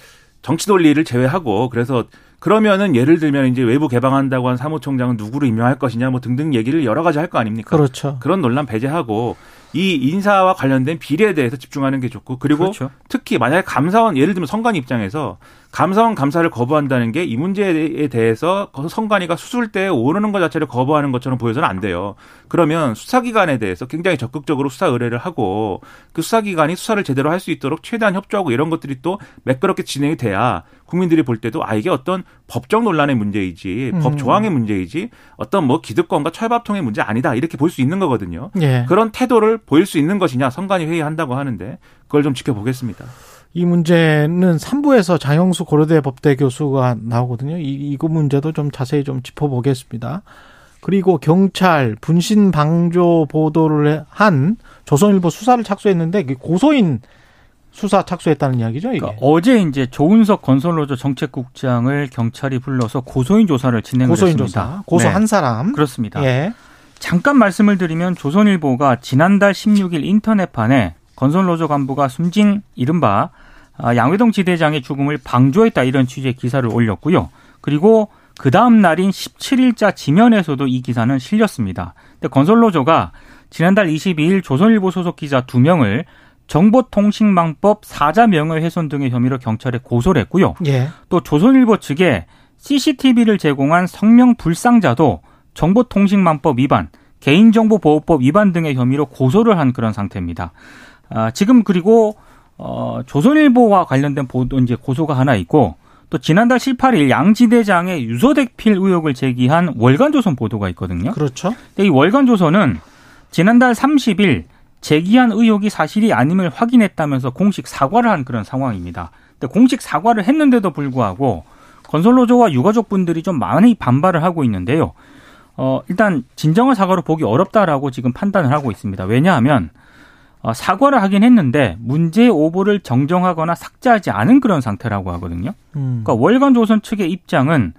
정치 논리를 제외하고 그래서 그러면은 예를 들면 이제 외부 개방한다고 한 사무총장은 누구를 임명할 것이냐 뭐 등등 얘기를 여러 가지 할 거 아닙니까? 그렇죠. 그런 논란 배제하고 이 인사와 관련된 비리에 대해서 집중하는 게 좋고 그리고 그렇죠. 특히 만약에 감사원 예를 들면 선관 입장에서 감사원 감사를 거부한다는 게 이 문제에 대해서 선관위가 수술대에 오르는 것 자체를 거부하는 것처럼 보여서는 안 돼요. 그러면 수사기관에 대해서 굉장히 적극적으로 수사 의뢰를 하고 그 수사기관이 수사를 제대로 할 수 있도록 최대한 협조하고 이런 것들이 또 매끄럽게 진행이 돼야 국민들이 볼 때도 아 이게 어떤 법적 논란의 문제이지 음. 법 조항의 문제이지 어떤 뭐 기득권과 철밥통의 문제 아니다 이렇게 볼 수 있는 거거든요. 예. 그런 태도를 보일 수 있는 것이냐 선관위 회의한다고 하는데 그걸 좀 지켜보겠습니다. 이 문제는 3부에서 장영수 고려대 법대 교수가 나오거든요. 이, 이거 문제도 좀 자세히 좀 짚어보겠습니다. 그리고 경찰 분신 방조 보도를 한 조선일보 수사를 착수했는데 고소인 수사 착수했다는 이야기죠, 이게. 그러니까 어제 이제 조은석 건설로조 정책국장을 경찰이 불러서 고소인 조사를 진행을 고소인 했습니다. 조사. 고소 한 네, 사람. 그렇습니다. 예. 잠깐 말씀을 드리면 조선일보가 지난달 16일 인터넷판에 건설노조 간부가 숨진 이른바 아, 양회동 지대장의 죽음을 방조했다 이런 취지의 기사를 올렸고요. 그리고 그 다음 날인 17일자 지면에서도 이 기사는 실렸습니다. 근데 건설노조가 지난달 22일 조선일보 소속 기자 2명을 정보통신망법 사자 명예훼손 등의 혐의로 경찰에 고소를 했고요. 예. 또 조선일보 측에 CCTV를 제공한 성명 불상자도 정보통신망법 위반, 개인정보보호법 위반 등의 혐의로 고소를 한 그런 상태입니다. 아, 지금 그리고 어, 조선일보와 관련된 보도 이제 고소가 하나 있고 또 지난달 18일 양지대장의 유서대필 의혹을 제기한 월간조선 보도가 있거든요. 그렇죠. 근데 이 월간조선은 지난달 30일 제기한 의혹이 사실이 아님을 확인했다면서 공식 사과를 한 그런 상황입니다. 근데 공식 사과를 했는데도 불구하고 건설노조와 유가족 분들이 좀 많이 반발을 하고 있는데요. 어, 일단 진정한 사과로 보기 어렵다라고 지금 판단을 하고 있습니다. 왜냐하면 어, 사과를 하긴 했는데 문제의 오보를 정정하거나 삭제하지 않은 그런 상태라고 하거든요. 음. 그러니까 월간 조선 측의 입장은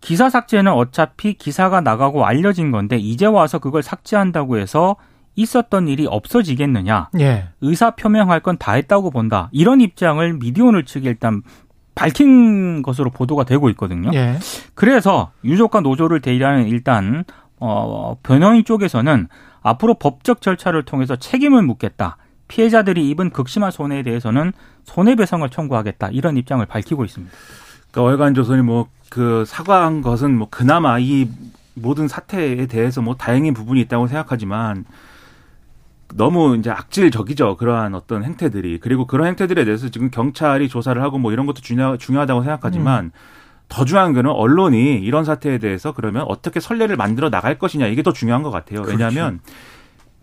기사 삭제는 어차피 기사가 나가고 알려진 건데 이제 와서 그걸 삭제한다고 해서 있었던 일이 없어지겠느냐. 예. 의사 표명할 건 다 했다고 본다. 이런 입장을 미디어오늘 측이 일단 밝힌 것으로 보도가 되고 있거든요. 예. 그래서 유족과 노조를 대리하는 일단 어 변호인 쪽에서는 앞으로 법적 절차를 통해서 책임을 묻겠다. 피해자들이 입은 극심한 손해에 대해서는 손해배상을 청구하겠다. 이런 입장을 밝히고 있습니다. 그러니까 월간 조선이 뭐 그 사과한 것은 뭐 그나마 이 모든 사태에 대해서 뭐 다행인 부분이 있다고 생각하지만 너무 이제 악질적이죠. 그러한 어떤 행태들이. 그리고 그런 행태들에 대해서 지금 경찰이 조사를 하고 뭐 이런 것도 중요, 중요하다고 생각하지만 음. 더 중요한 거는 언론이 이런 사태에 대해서 그러면 어떻게 선례를 만들어 나갈 것이냐 이게 더 중요한 것 같아요. 그렇죠. 왜냐하면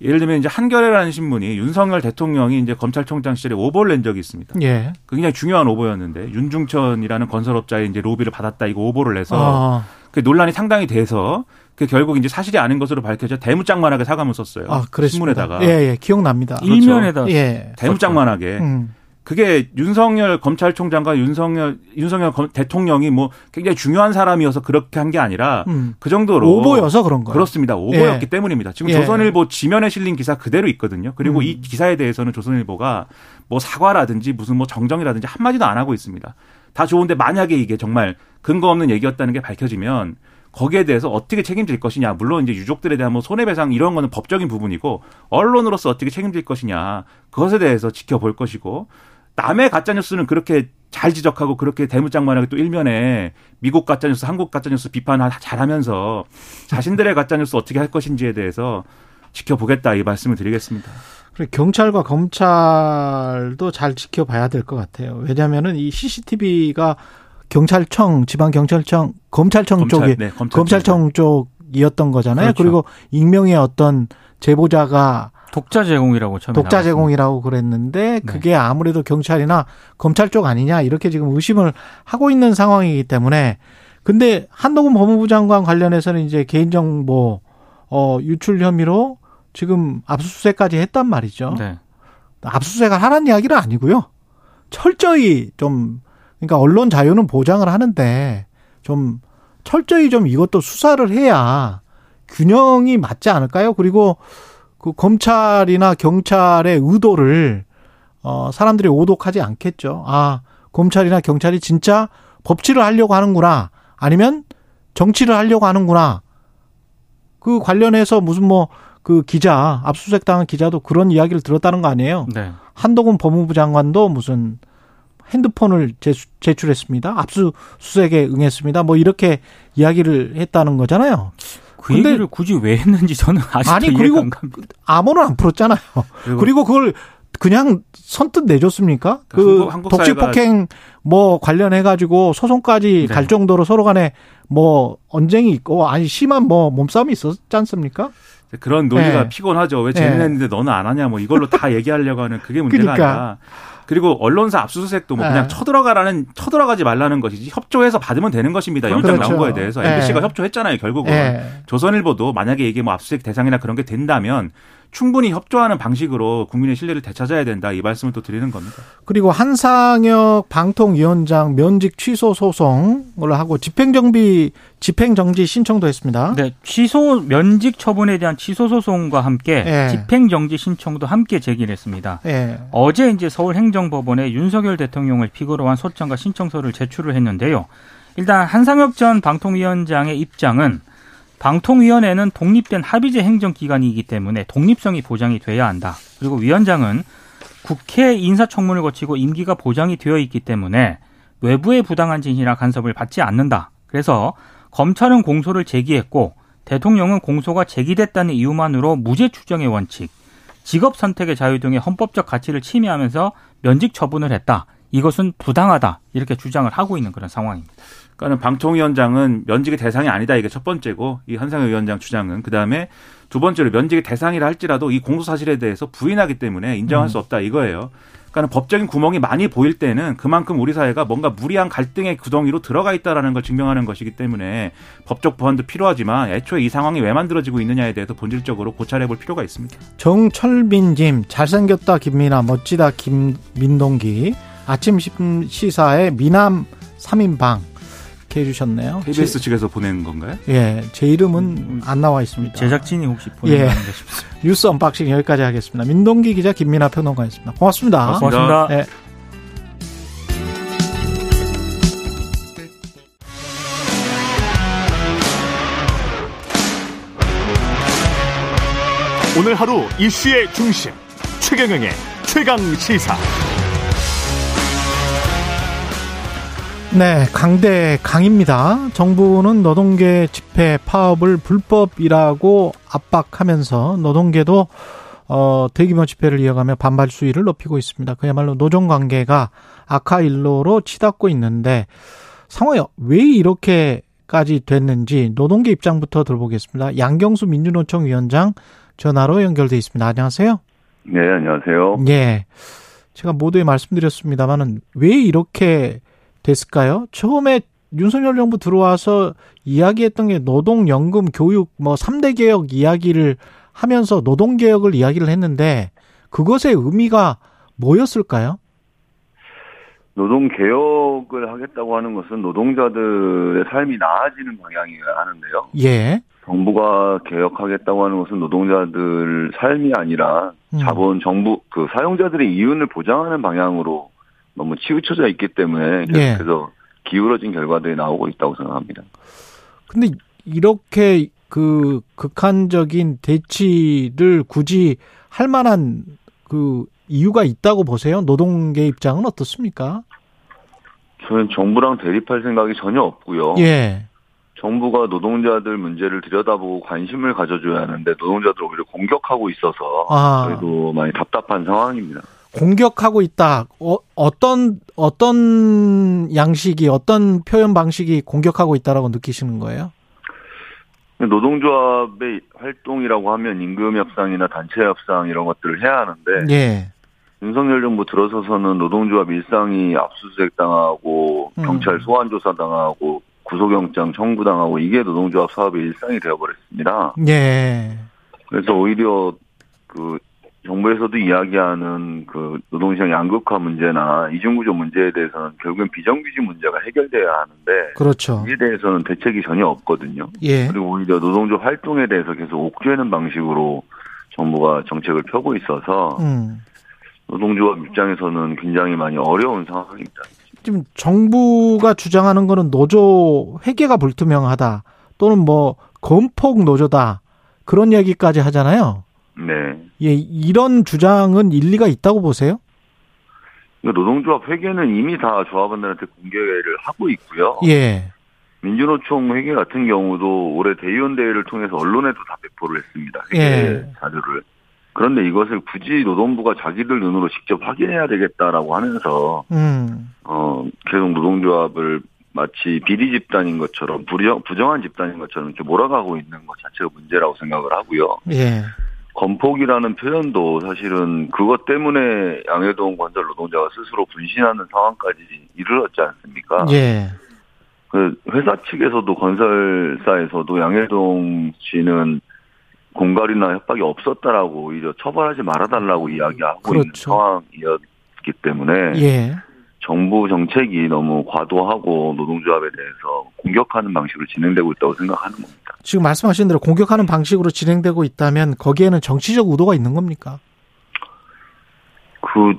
예를 들면 이제 한겨레라는 신문이 윤석열 대통령이 이제 검찰총장 시절에 오보를 낸 적이 있습니다. 예. 그 굉장히 중요한 오보였는데 윤중천이라는 건설업자의 이제 로비를 받았다 이거 오보를 내서 아. 그 논란이 상당히 돼서 그 결국 이제 사실이 아닌 것으로 밝혀져 대무장만하게 사과문 썼어요. 아, 신문에다가. 예, 예, 기억납니다. 그렇죠. 일면에다. 예. 대무장만하게. 음. 그게 윤석열 검찰총장과 윤석열 윤석열 대통령이 뭐 굉장히 중요한 사람이어서 그렇게 한 게 아니라 음. 그 정도로 오보여서 그런 거예요. 그렇습니다. 오보였기 예. 때문입니다. 지금 예. 조선일보 지면에 실린 기사 그대로 있거든요. 그리고 음. 이 기사에 대해서는 조선일보가 뭐 사과라든지 무슨 뭐 정정이라든지 한 마디도 안 하고 있습니다. 다 좋은데 만약에 이게 정말 근거 없는 얘기였다는 게 밝혀지면 거기에 대해서 어떻게 책임질 것이냐. 물론 이제 유족들에 대한 뭐 손해배상 이런 거는 법적인 부분이고 언론으로서 어떻게 책임질 것이냐. 그것에 대해서 지켜볼 것이고 남의 가짜뉴스는 그렇게 잘 지적하고 그렇게 대문짝만하게 또 일면에 미국 가짜뉴스, 한국 가짜뉴스 비판 잘하면서 자신들의 가짜뉴스 어떻게 할 것인지에 대해서 지켜보겠다 이 말씀을 드리겠습니다. 그래 경찰과 검찰도 잘 지켜봐야 될 것 같아요. 왜냐하면은 이 CCTV가 경찰청, 지방 경찰청, 검찰청 검찰, 쪽에 네, 검찰청, 검찰청 쪽이었던 거잖아요. 그렇죠. 그리고 익명의 어떤 제보자가 독자 제공이라고 처음에 독자 나왔습니다. 제공이라고 그랬는데 네. 그게 아무래도 경찰이나 검찰 쪽 아니냐 이렇게 지금 의심을 하고 있는 상황이기 때문에 근데 한동훈 법무부 장관 관련해서는 이제 개인정보 어 유출 혐의로 지금 압수수색까지 했단 말이죠. 네. 압수수색을 하라는 이야기는 아니고요. 철저히 좀 그러니까 언론 자유는 보장을 하는데 좀 철저히 좀 이것도 수사를 해야 균형이 맞지 않을까요? 그리고 그 검찰이나 경찰의 의도를 어 사람들이 오독하지 않겠죠. 아, 검찰이나 경찰이 진짜 법치를 하려고 하는구나. 아니면 정치를 하려고 하는구나. 그 관련해서 무슨 뭐 그 기자 압수수색 당한 기자도 그런 이야기를 들었다는 거 아니에요? 네. 한동훈 법무부 장관도 무슨 핸드폰을 제출, 했습니다 압수수색에 응했습니다. 뭐 이렇게 이야기를 했다는 거잖아요. 그 근데 얘기를 굳이 왜 했는지 저는 아직도 아니 그리고 암호는 안 풀었잖아요. 그리고, 그리고 그걸 그냥 선뜻 내줬습니까? 그, 그 독직 폭행 뭐 관련해 가지고 소송까지 네. 갈 정도로 서로 간에 뭐 언쟁이 있고 아니 심한 뭐 몸싸움이 있었지 않습니까? 그런 논리가 네. 피곤하죠. 왜 쟤는 네. 했는데 너는 안 하냐 뭐 이걸로 다 얘기하려고 하는 그게 문제가 그러니까. 아니라 그리고 언론사 압수수색도 뭐 그냥 네. 쳐들어가라는 쳐들어가지 말라는 것이지 협조해서 받으면 되는 것입니다. 영장 그렇죠. 나온 거에 대해서 MBC가 네. 협조했잖아요. 결국은 네. 조선일보도 만약에 이게 뭐 압수수색 대상이나 그런 게 된다면 충분히 협조하는 방식으로 국민의 신뢰를 되찾아야 된다 이 말씀을 또 드리는 겁니다. 그리고 한상혁 방통위원장 면직 취소 소송을 하고 집행정비 집행정지 신청도 했습니다. 네, 취소 면직 처분에 대한 취소 소송과 함께 예. 집행정지 신청도 함께 제기했습니다. 예. 어제 이제 서울행정법원에 윤석열 대통령을 피고로 한 소장과 신청서를 제출을 했는데요. 일단 한상혁 전 방통위원장의 입장은 방통위원회는 독립된 합의제 행정기관이기 때문에 독립성이 보장이 돼야 한다. 그리고 위원장은 국회 인사청문을 거치고 임기가 보장이 되어 있기 때문에 외부의 부당한 진실이나 간섭을 받지 않는다. 그래서 검찰은 공소를 제기했고 대통령은 공소가 제기됐다는 이유만으로 무죄 추정의 원칙, 직업 선택의 자유 등의 헌법적 가치를 침해하면서 면직 처분을 했다. 이것은 부당하다. 이렇게 주장을 하고 있는 그런 상황입니다. 그러니까 방통위원장은 면직의 대상이 아니다 이게 첫 번째고 이 한상혁 위원장 주장은 그 다음에 두 번째로 면직의 대상이라 할지라도 이 공소 사실에 대해서 부인하기 때문에 인정할 음. 수 없다 이거예요. 그러니까 법적인 구멍이 많이 보일 때는 그만큼 우리 사회가 뭔가 무리한 갈등의 구덩이로 들어가 있다라는 걸 증명하는 것이기 때문에 법적 보완도 필요하지만 애초에 이 상황이 왜 만들어지고 있느냐에 대해서 본질적으로 고찰해 볼 필요가 있습니다. 정철민님 잘생겼다 김민아 멋지다 김민동기 아침 시사에 미남 3인방 이렇게 해주셨네요. KBS 제, 측에서 보낸 건가요? 예, 제 이름은 음, 안 나와 있습니다. 제작진이 혹시 보낸 예. 싶습니다. 뉴스 언박싱 여기까지 하겠습니다. 민동기 기자 김민아 평론가였습니다. 고맙습니다. 고맙습니다. 네. 오늘 하루 이슈의 중심 최경영의 최강 시사. 네, 강대 강입니다. 정부는 노동계 집회 파업을 불법이라고 압박하면서 노동계도 어, 대규모 집회를 이어가며 반발 수위를 높이고 있습니다. 그야말로 노정 관계가 악화 일로로 치닫고 있는데 상황이 왜 이렇게까지 됐는지 노동계 입장부터 들어보겠습니다. 양경수 민주노총 위원장 전화로 연결돼 있습니다. 안녕하세요. 네, 안녕하세요. 예. 제가 모두에 말씀드렸습니다만은 왜 이렇게 됐을까요? 처음에 윤석열 정부 들어와서 이야기했던 게 노동연금, 교육, 뭐 3대 개혁 이야기를 하면서 노동개혁을 이야기를 했는데 그것의 의미가 뭐였을까요? 노동 개혁을 하겠다고 하는 것은 노동자들의 삶이 나아지는 방향이어야 하는데요. 예. 정부가 개혁하겠다고 하는 것은 노동자들 삶이 아니라 음. 자본 정부 그 사용자들의 이윤을 보장하는 방향으로 너무 치우쳐져 있기 때문에 예. 계속해서 기울어진 결과들이 나오고 있다고 생각합니다. 근데 이렇게 그 극한적인 대치를 굳이 할 만한 그 이유가 있다고 보세요? 노동계 입장은 어떻습니까? 저는 정부랑 대립할 생각이 전혀 없고요. 예. 정부가 노동자들 문제를 들여다보고 관심을 가져줘야 하는데 노동자들 오히려 공격하고 있어서 아. 저희도 많이 답답한 상황입니다. 공격하고 있다. 어, 어떤 어떤 양식이 어떤 표현 방식이 공격하고 있다라고 느끼시는 거예요? 노동조합의 활동이라고 하면 임금 협상이나 단체 협상 이런 것들을 해야 하는데 예. 윤석열 정부 들어서서는 노동조합 일상이 압수수색 당하고 음. 경찰 소환 조사 당하고 구속영장 청구 당하고 이게 노동조합 사업의 일상이 되어버렸습니다. 예. 그래서 오히려 그 정부에서도 이야기하는 그 노동시장 양극화 문제나 이중구조 문제에 대해서는 결국엔 비정규직 문제가 해결돼야 하는데 그렇죠. 이에 대해서는 대책이 전혀 없거든요. 예. 그리고 오히려 노동조 활동에 대해서 계속 옥죄는 방식으로 정부가 정책을 펴고 있어서 음. 노동조합 입장에서는 굉장히 많이 어려운 상황입니다. 지금 정부가 주장하는 거는 노조 회계가 불투명하다 또는 뭐 건폭 노조다 그런 얘기까지 하잖아요. 네. 예, 이런 주장은 일리가 있다고 보세요? 노동조합 회계는 이미 다 조합원들한테 공개를 하고 있고요. 예. 민주노총 회계 같은 경우도 올해 대의원 대회를 통해서 언론에도 다 배포를 했습니다. 회계 예. 자료를. 그런데 이것을 굳이 노동부가 자기들 눈으로 직접 확인해야 되겠다라고 하면서 음. 어 계속 노동조합을 마치 비리 집단인 것처럼 부정, 부정한 집단인 것처럼 이렇게 몰아가고 있는 것 자체가 문제라고 생각을 하고요. 예. 건폭이라는 표현도 사실은 그것 때문에 양해동 건설 노동자가 스스로 분신하는 상황까지 이르렀지 않습니까? 예. 그 회사 측에서도 건설사에서도 양해동 씨는 공갈이나 협박이 없었다라고 오히려 처벌하지 말아달라고 이야기하고 있는 그렇죠. 상황이었기 때문에 예. 정부 정책이 너무 과도하고 노동조합에 대해서 공격하는 방식으로 진행되고 있다고 생각하는 겁니다. 지금 말씀하신 대로 공격하는 방식으로 진행되고 있다면 거기에는 정치적 의도가 있는 겁니까? 그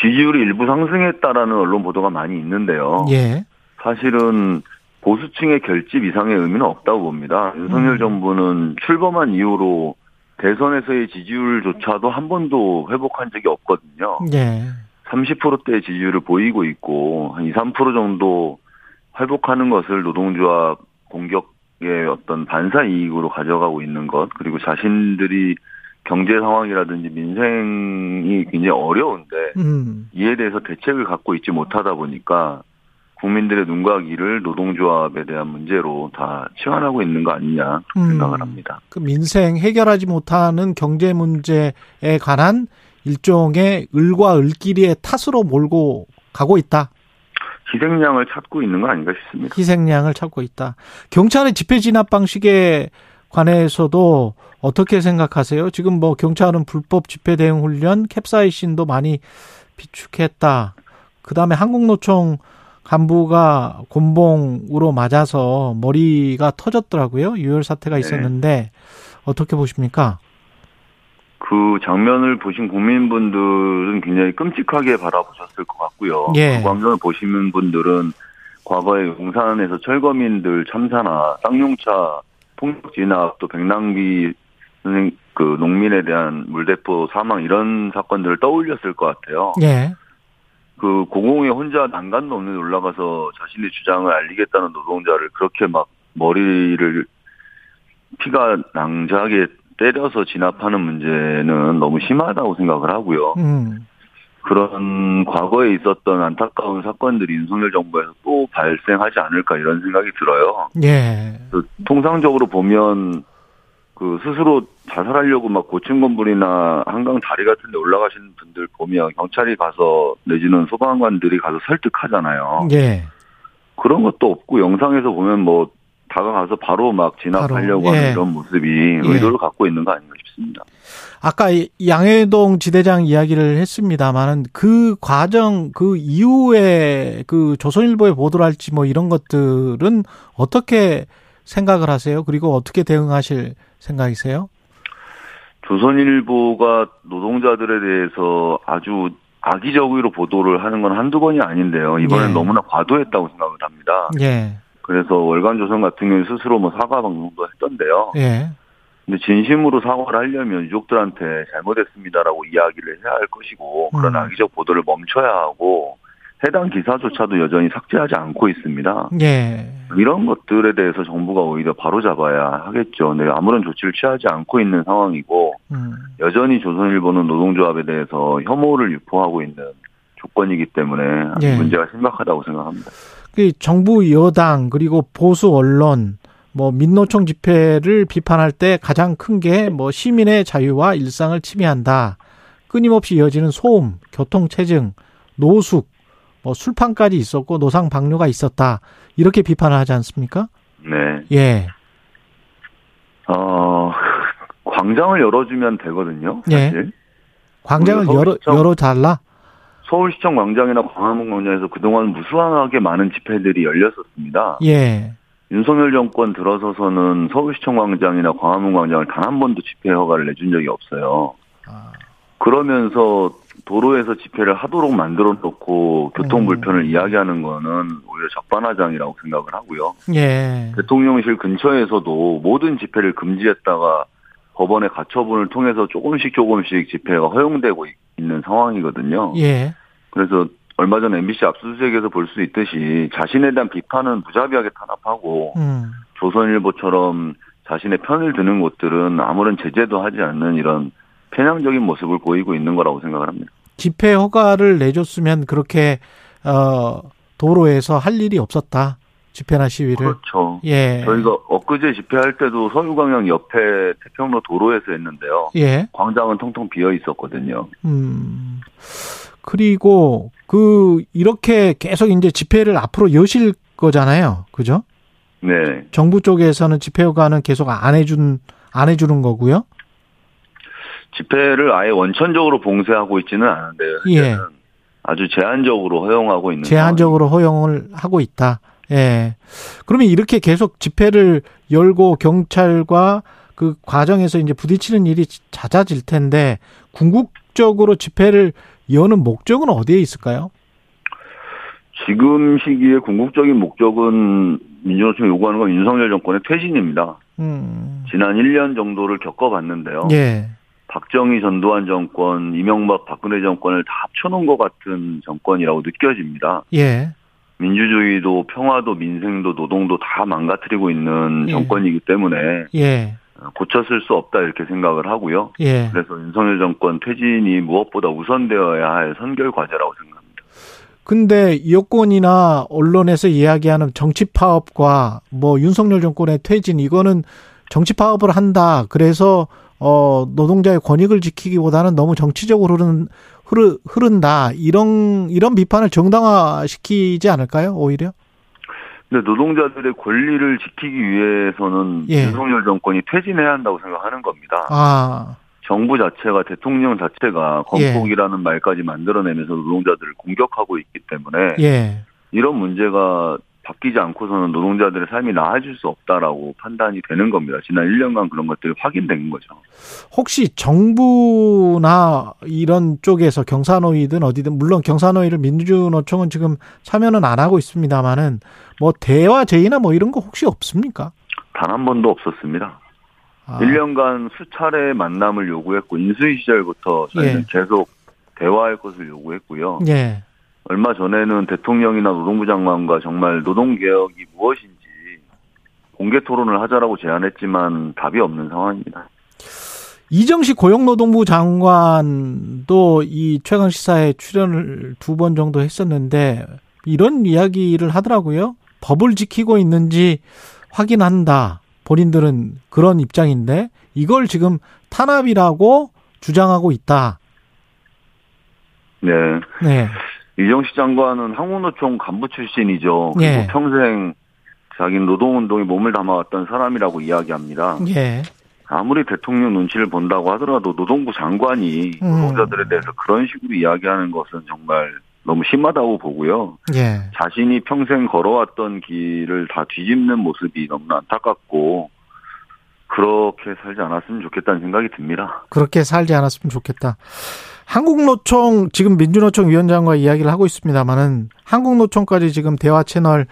지지율이 일부 상승했다라는 언론 보도가 많이 있는데요. 예. 사실은 보수층의 결집 이상의 의미는 없다고 봅니다. 윤석열 음. 정부는 출범한 이후로 대선에서의 지지율조차도 한 번도 회복한 적이 없거든요. 예. 30%대의 지지율을 보이고 있고 한 2, 3% 정도 회복하는 것을 노동조합 공격 의 어떤 반사 이익으로 가져가고 있는 것 그리고 자신들이 경제 상황이라든지 민생이 굉장히 어려운데 음. 이에 대해서 대책을 갖고 있지 못하다 보니까 국민들의 눈과 귀를 노동조합에 대한 문제로 다 치환하고 있는 거 아니냐 음. 생각을 합니다. 그 민생 해결하지 못하는 경제 문제에 관한 일종의 을과 을끼리의 탓으로 몰고 가고 있다. 희생양을 찾고 있는 거 아닌가 싶습니다. 희생양을 찾고 있다. 경찰의 집회 진압 방식에 관해서도 어떻게 생각하세요? 지금 뭐 경찰은 불법 집회 대응 훈련, 캡사이신도 많이 비축했다. 그 다음에 한국노총 간부가 곤봉으로 맞아서 머리가 터졌더라고요. 유혈 사태가 네. 있었는데 어떻게 보십니까? 그 장면을 보신 국민분들은 굉장히 끔찍하게 바라보셨을 것 같고요. 예. 그 광경을 보시는 분들은 과거에 용산에서 철거민들 참사나 쌍용차 폭력 진압 또 백낭비 선생 그 농민에 대한 물대포 사망 이런 사건들을 떠올렸을 것 같아요. 예. 그 고공에 혼자 난간도 없는 데 올라가서 자신의 주장을 알리겠다는 노동자를 그렇게 막 머리를 피가 낭자하게 때려서 진압하는 문제는 너무 심하다고 생각을 하고요. 음. 그런 과거에 있었던 안타까운 사건들이 윤석열 정부에서 또 발생하지 않을까 이런 생각이 들어요. 예. 그 통상적으로 보면 그 스스로 자살하려고 막 고층 건물이나 한강 다리 같은 데 올라가시는 분들 보면 경찰이 가서 내지는 소방관들이 가서 설득하잖아요. 예. 그런 것도 없고 영상에서 보면 뭐 다가가서 바로 막 진압하려고 바로, 예. 하는 이런 모습이 의도를 갖고 있는 거 아닌가 싶습니다. 아까 이 양해동 지대장 이야기를 했습니다만은 그 과정 그 이후에 그 조선일보에 보도를 할지 뭐 이런 것들은 어떻게 생각을 하세요? 그리고 어떻게 대응하실 생각이세요? 조선일보가 노동자들에 대해서 아주 악의적으로 보도를 하는 건 한두 번이 아닌데요. 이번엔 예. 너무나 과도했다고 생각을 합니다. 예. 그래서 월간조선 같은 경우에 스스로 뭐 사과 방송도 했던데요. 예. 근데 진심으로 사과를 하려면 유족들한테 잘못했습니다라고 이야기를 해야 할 것이고 그런 음. 악의적 보도를 멈춰야 하고 해당 기사조차도 여전히 삭제하지 않고 있습니다. 예. 이런 것들에 대해서 정부가 오히려 바로잡아야 하겠죠. 네, 아무런 조치를 취하지 않고 있는 상황이고 음. 여전히 조선일보는 노동조합에 대해서 혐오를 유포하고 있는 조건이기 때문에 예. 문제가 심각하다고 생각합니다. 그 정부 여당 그리고 보수 언론 뭐 민노총 집회를 비판할 때 가장 큰 게 뭐 시민의 자유와 일상을 침해한다. 끊임없이 이어지는 소음, 교통 체증, 노숙, 뭐 술판까지 있었고 노상 방뇨가 있었다. 이렇게 비판을 하지 않습니까? 네. 예. 어, 광장을 열어주면 되거든요. 예. 사실. 광장을 우리가 열어 열어 달라. 서울시청 광장이나 광화문 광장에서 그동안 무수하게 많은 집회들이 열렸었습니다. 예. 윤석열 정권 들어서서는 서울시청 광장이나 광화문 광장을 단 한 번도 집회 허가를 내준 적이 없어요. 아, 그러면서 도로에서 집회를 하도록 만들어 놓고 교통 음. 불편을 이야기하는 거는 오히려 적반하장이라고 생각을 하고요. 예. 대통령실 근처에서도 모든 집회를 금지했다가 법원의 가처분을 통해서 조금씩 조금씩 집회가 허용되고 있- 있는 상황이거든요. 예. 그래서 얼마 전 MBC 압수수색에서 볼 수 있듯이 자신에 대한 비판은 무자비하게 탄압하고 음. 조선일보처럼 자신의 편을 드는 곳들은 아무런 제재도 하지 않는 이런 편향적인 모습을 보이고 있는 거라고 생각을 합니다. 집회 허가를 내줬으면 그렇게 어 도로에서 할 일이 없었다. 집회나 시위를. 그렇죠. 예. 저희가 엊그제 집회할 때도 서울광장 옆에 태평로 도로에서 했는데요. 예. 광장은 통통 비어 있었거든요. 음. 그리고 그 이렇게 계속 이제 집회를 앞으로 여실 거잖아요. 그죠? 네. 정부 쪽에서는 집회 허가는 계속 안 해준 안 해주는 거고요. 집회를 아예 원천적으로 봉쇄하고 있지는 않은데요. 예. 아주 제한적으로 허용하고 있는 제한적으로 허용을 하고 있다. 예. 그러면 이렇게 계속 집회를 열고 경찰과 그 과정에서 이제 부딪히는 일이 잦아질 텐데 궁극적으로 집회를 여는 목적은 어디에 있을까요? 지금 시기에 궁극적인 목적은 민주노총이 요구하는 건 윤석열 정권의 퇴진입니다. 음. 지난 1년 정도를 겪어봤는데요. 예. 박정희 전두환 정권, 이명박 박근혜 정권을 다 합쳐놓은 것 같은 정권이라고 느껴집니다. 예. 민주주의도 평화도 민생도 노동도 다 망가뜨리고 있는 예. 정권이기 때문에 예. 고쳤을 수 없다 이렇게 생각을 하고요. 예. 그래서 윤석열 정권 퇴진이 무엇보다 우선되어야 할 선결 과제라고 생각합니다. 근데 여권이나 언론에서 이야기하는 정치 파업과 뭐 윤석열 정권의 퇴진 이거는 정치 파업을 한다. 그래서 어 노동자의 권익을 지키기보다는 너무 정치적으로 흐르는 흐르, 흐른다. 이런 이런 비판을 정당화시키지 않을까요? 오히려? 근데 노동자들의 권리를 지키기 위해서는 예. 윤석열 정권이 퇴진해야 한다고 생각하는 겁니다. 아. 정부 자체가 대통령 자체가 건폭이라는 말까지 만들어내면서 노동자들을 공격하고 있기 때문에 예. 이런 문제가 바뀌지 않고서는 노동자들의 삶이 나아질 수 없다라고 판단이 되는 겁니다. 지난 1년간 그런 것들이 확인된 거죠. 혹시 정부나 이런 쪽에서 경사노위든 어디든 물론 경사노위를 민주노총은 지금 참여는 안 하고 있습니다만은 뭐 대화 제의나 뭐 이런 거 혹시 없습니까? 단 한 번도 없었습니다. 아, 1년간 수차례 만남을 요구했고 인수위 시절부터 저희는 예. 계속 대화할 것을 요구했고요. 예. 얼마 전에는 대통령이나 노동부 장관과 정말 노동개혁이 무엇인지 공개 토론을 하자라고 제안했지만 답이 없는 상황입니다. 이정식 고용노동부 장관도 이 최강 시사에 출연을 두 번 정도 했었는데 이런 이야기를 하더라고요. 법을 지키고 있는지 확인한다. 본인들은 그런 입장인데 이걸 지금 탄압이라고 주장하고 있다. 네. 네. 이정식 장관은 한국노총 간부 출신이죠. 그리고 예. 평생 자기는 노동운동에 몸을 담아왔던 사람이라고 이야기합니다. 예. 아무리 대통령 눈치를 본다고 하더라도 노동부 장관이 음. 노동자들에 대해서 그런 식으로 이야기하는 것은 정말 너무 심하다고 보고요. 예. 자신이 평생 걸어왔던 길을 다 뒤집는 모습이 너무나 안타깝고 그렇게 살지 않았으면 좋겠다는 생각이 듭니다. 그렇게 살지 않았으면 좋겠다. 한국노총 지금 민주노총 위원장과 이야기를 하고 있습니다만은 한국노총까지 지금 대화 채널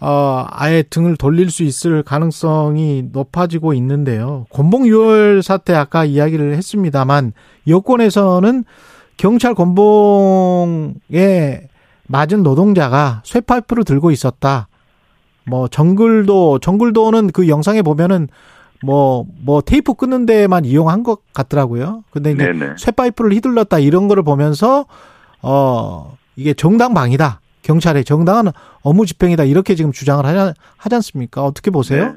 어 아예 등을 돌릴 수 있을 가능성이 높아지고 있는데요. 곤봉 유월 사태 아까 이야기를 했습니다만 여권에서는 경찰 곤봉에 맞은 노동자가 쇠파이프를 들고 있었다. 뭐 정글도 정글도는 그 영상에 보면은 뭐, 뭐, 테이프 끊는 데만 이용한 것 같더라고요. 근데 이제 네네. 쇠파이프를 휘둘렀다 이런 거를 보면서, 어, 이게 정당방위다. 경찰의 정당한 업무 집행이다. 이렇게 지금 주장을 하지, 하지 않습니까? 어떻게 보세요? 네.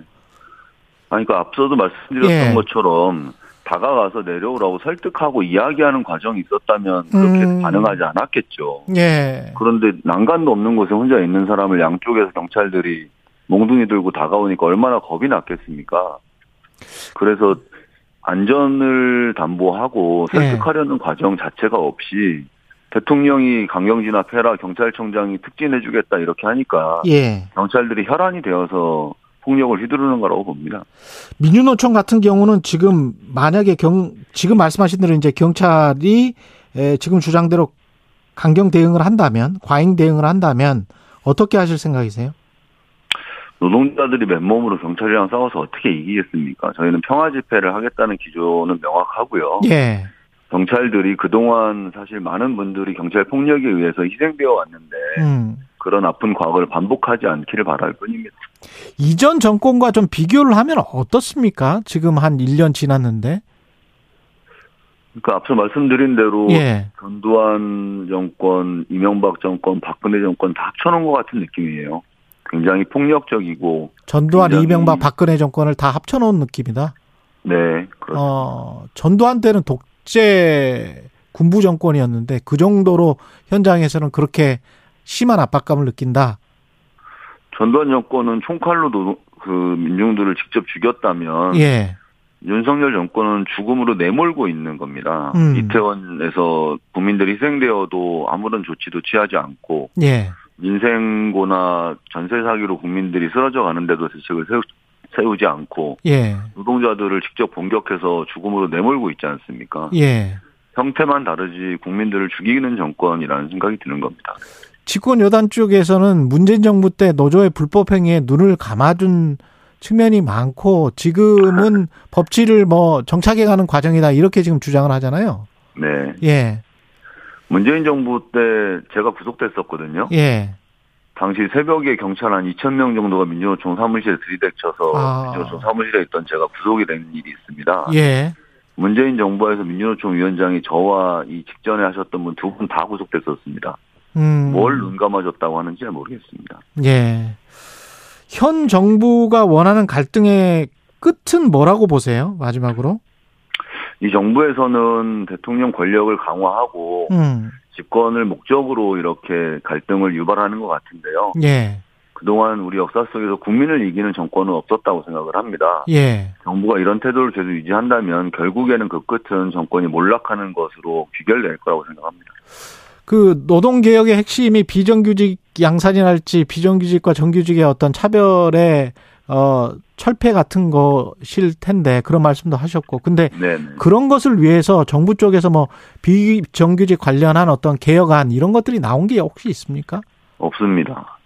아니, 그러니까 앞서도 말씀드렸던 예. 것처럼 다가가서 내려오라고 설득하고 이야기하는 과정이 있었다면 그렇게 음. 반응하지 않았겠죠. 예. 그런데 난간도 없는 곳에 혼자 있는 사람을 양쪽에서 경찰들이 몽둥이 들고 다가오니까 얼마나 겁이 났겠습니까? 그래서 안전을 담보하고 예. 설득하려는 과정 자체가 없이 대통령이 강경 진압해라 경찰청장이 특진해주겠다 이렇게 하니까 예. 경찰들이 혈안이 되어서 폭력을 휘두르는 거라고 봅니다. 민주노총 같은 경우는 지금 만약에 경, 지금 말씀하신 대로 이제 경찰이 에, 지금 주장대로 강경 대응을 한다면, 과잉 대응을 한다면 어떻게 하실 생각이세요? 노동자들이 맨몸으로 경찰이랑 싸워서 어떻게 이기겠습니까? 저희는 평화 집회를 하겠다는 기조는 명확하고요. 예. 경찰들이 그동안 사실 많은 분들이 경찰 폭력에 의해서 희생되어 왔는데 음. 그런 아픈 과거를 반복하지 않기를 바랄 뿐입니다. 이전 정권과 좀 비교를 하면 어떻습니까? 지금 한 1년 지났는데. 그러니까 앞서 말씀드린 대로 예. 전두환 정권, 이명박 정권, 박근혜 정권 다 합쳐놓은 것 같은 느낌이에요. 굉장히 폭력적이고 전두환, 굉장히- 이명박, 박근혜 정권을 다 합쳐놓은 느낌이다. 네 그렇습니다. 어, 전두환 때는 독재 군부 정권이었는데 그 정도로 현장에서는 그렇게 심한 압박감을 느낀다. 전두환 정권은 총칼로 노- 그 민중들을 직접 죽였다면 예. 윤석열 정권은 죽음으로 내몰고 있는 겁니다. 음. 이태원에서 국민들이 희생되어도 아무런 조치도 취하지 않고 예. 민생고나 전세 사기로 국민들이 쓰러져 가는데도 대책을 세우, 세우지 않고 예. 노동자들을 직접 공격해서 죽음으로 내몰고 있지 않습니까? 예. 형태만 다르지 국민들을 죽이는 정권이라는 생각이 드는 겁니다. 집권 여당 쪽에서는 문재인 정부 때 노조의 불법 행위에 눈을 감아준 측면이 많고 지금은 법치를 뭐 정착해 가는 과정이다 이렇게 지금 주장을 하잖아요. 네. 예. 문재인 정부 때 제가 구속됐었거든요. 예. 당시 새벽에 경찰 한 2,000명 정도가 민주노총 사무실에 들이닥쳐서 아. 민주노총 사무실에 있던 제가 구속이 된 일이 있습니다. 예. 문재인 정부에서 민주노총 위원장이 저와 이 직전에 하셨던 분 두 분 다 구속됐었습니다. 음. 뭘 눈감아줬다고 하는지 잘 모르겠습니다. 예. 현 정부가 원하는 갈등의 끝은 뭐라고 보세요? 마지막으로. 이 정부에서는 대통령 권력을 강화하고 음. 집권을 목적으로 이렇게 갈등을 유발하는 것 같은데요. 예. 그동안 우리 역사 속에서 국민을 이기는 정권은 없었다고 생각을 합니다. 예. 정부가 이런 태도를 계속 유지한다면 결국에는 그 끝은 정권이 몰락하는 것으로 귀결될 거라고 생각합니다. 그 노동 개혁의 핵심이 비정규직 양산이랄지 비정규직과 정규직의 어떤 차별의 어 철폐 같은 것일 텐데 그런 말씀도 하셨고 근데 네. 그런 것을 위해서 정부 쪽에서 뭐 비정규직 관련한 어떤 개혁안 이런 것들이 나온 게 혹시 있습니까? 없습니다.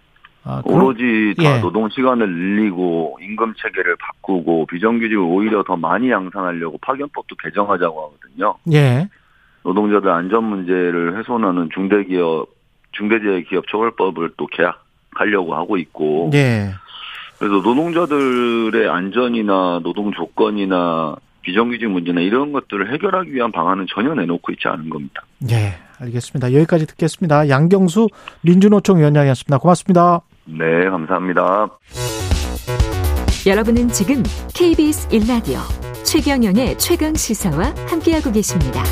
아, 오로지 다 예. 노동 시간을 늘리고 임금 체계를 바꾸고 비정규직을 오히려 더 많이 양산하려고 파견법도 개정하자고 하거든요. 예. 노동자들 안전 문제를 훼손하는 중대기업 중대재해기업처벌법을 또 개혁하려고 하고 있고 예. 그래서 노동자들의 안전이나 노동 조건이나 비정규직 문제나 이런 것들을 해결하기 위한 방안은 전혀 내놓고 있지 않은 겁니다. 예, 알겠습니다. 여기까지 듣겠습니다. 양경수 민주노총 위원장이었습니다. 고맙습니다. 네, 감사합니다. 여러분은 지금 KBS 1라디오 최경영의 최강 시사와 함께하고 계십니다.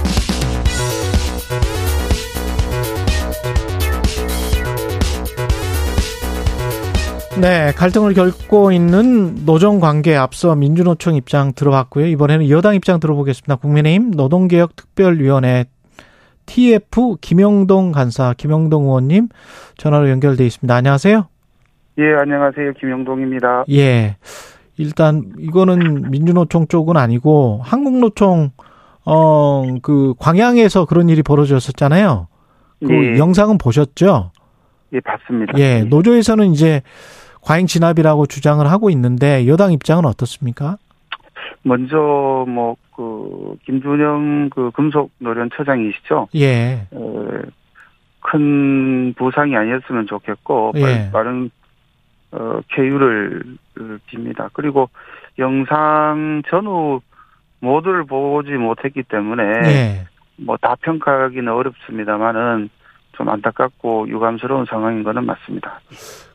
네, 갈등을 겪고 있는 노정 관계에 앞서 민주노총 입장 들어봤고요. 이번에는 여당 입장 들어보겠습니다. 국민의힘 노동개혁 특별위원회 TF 김영동 간사 김영동 의원님 전화로 연결돼 있습니다. 안녕하세요. 예, 안녕하세요. 김영동입니다. 예. 일단 이거는 민주노총 쪽은 아니고 한국노총 어 그 광양에서 그런 일이 벌어졌었잖아요. 그 예. 영상은 보셨죠? 예, 봤습니다. 예. 노조에서는 이제 과잉 진압이라고 주장을 하고 있는데 여당 입장은 어떻습니까? 먼저 뭐그 김준영 그 금속 노련 처장이시죠. 예. 어, 큰 부상이 아니었으면 좋겠고 예. 빠른 어, 쾌유를 빕니다. 그리고 영상 전후 모두를 보지 못했기 때문에 예. 뭐다 평가하기는 어렵습니다만은 좀 안타깝고 유감스러운 상황인 거는 맞습니다.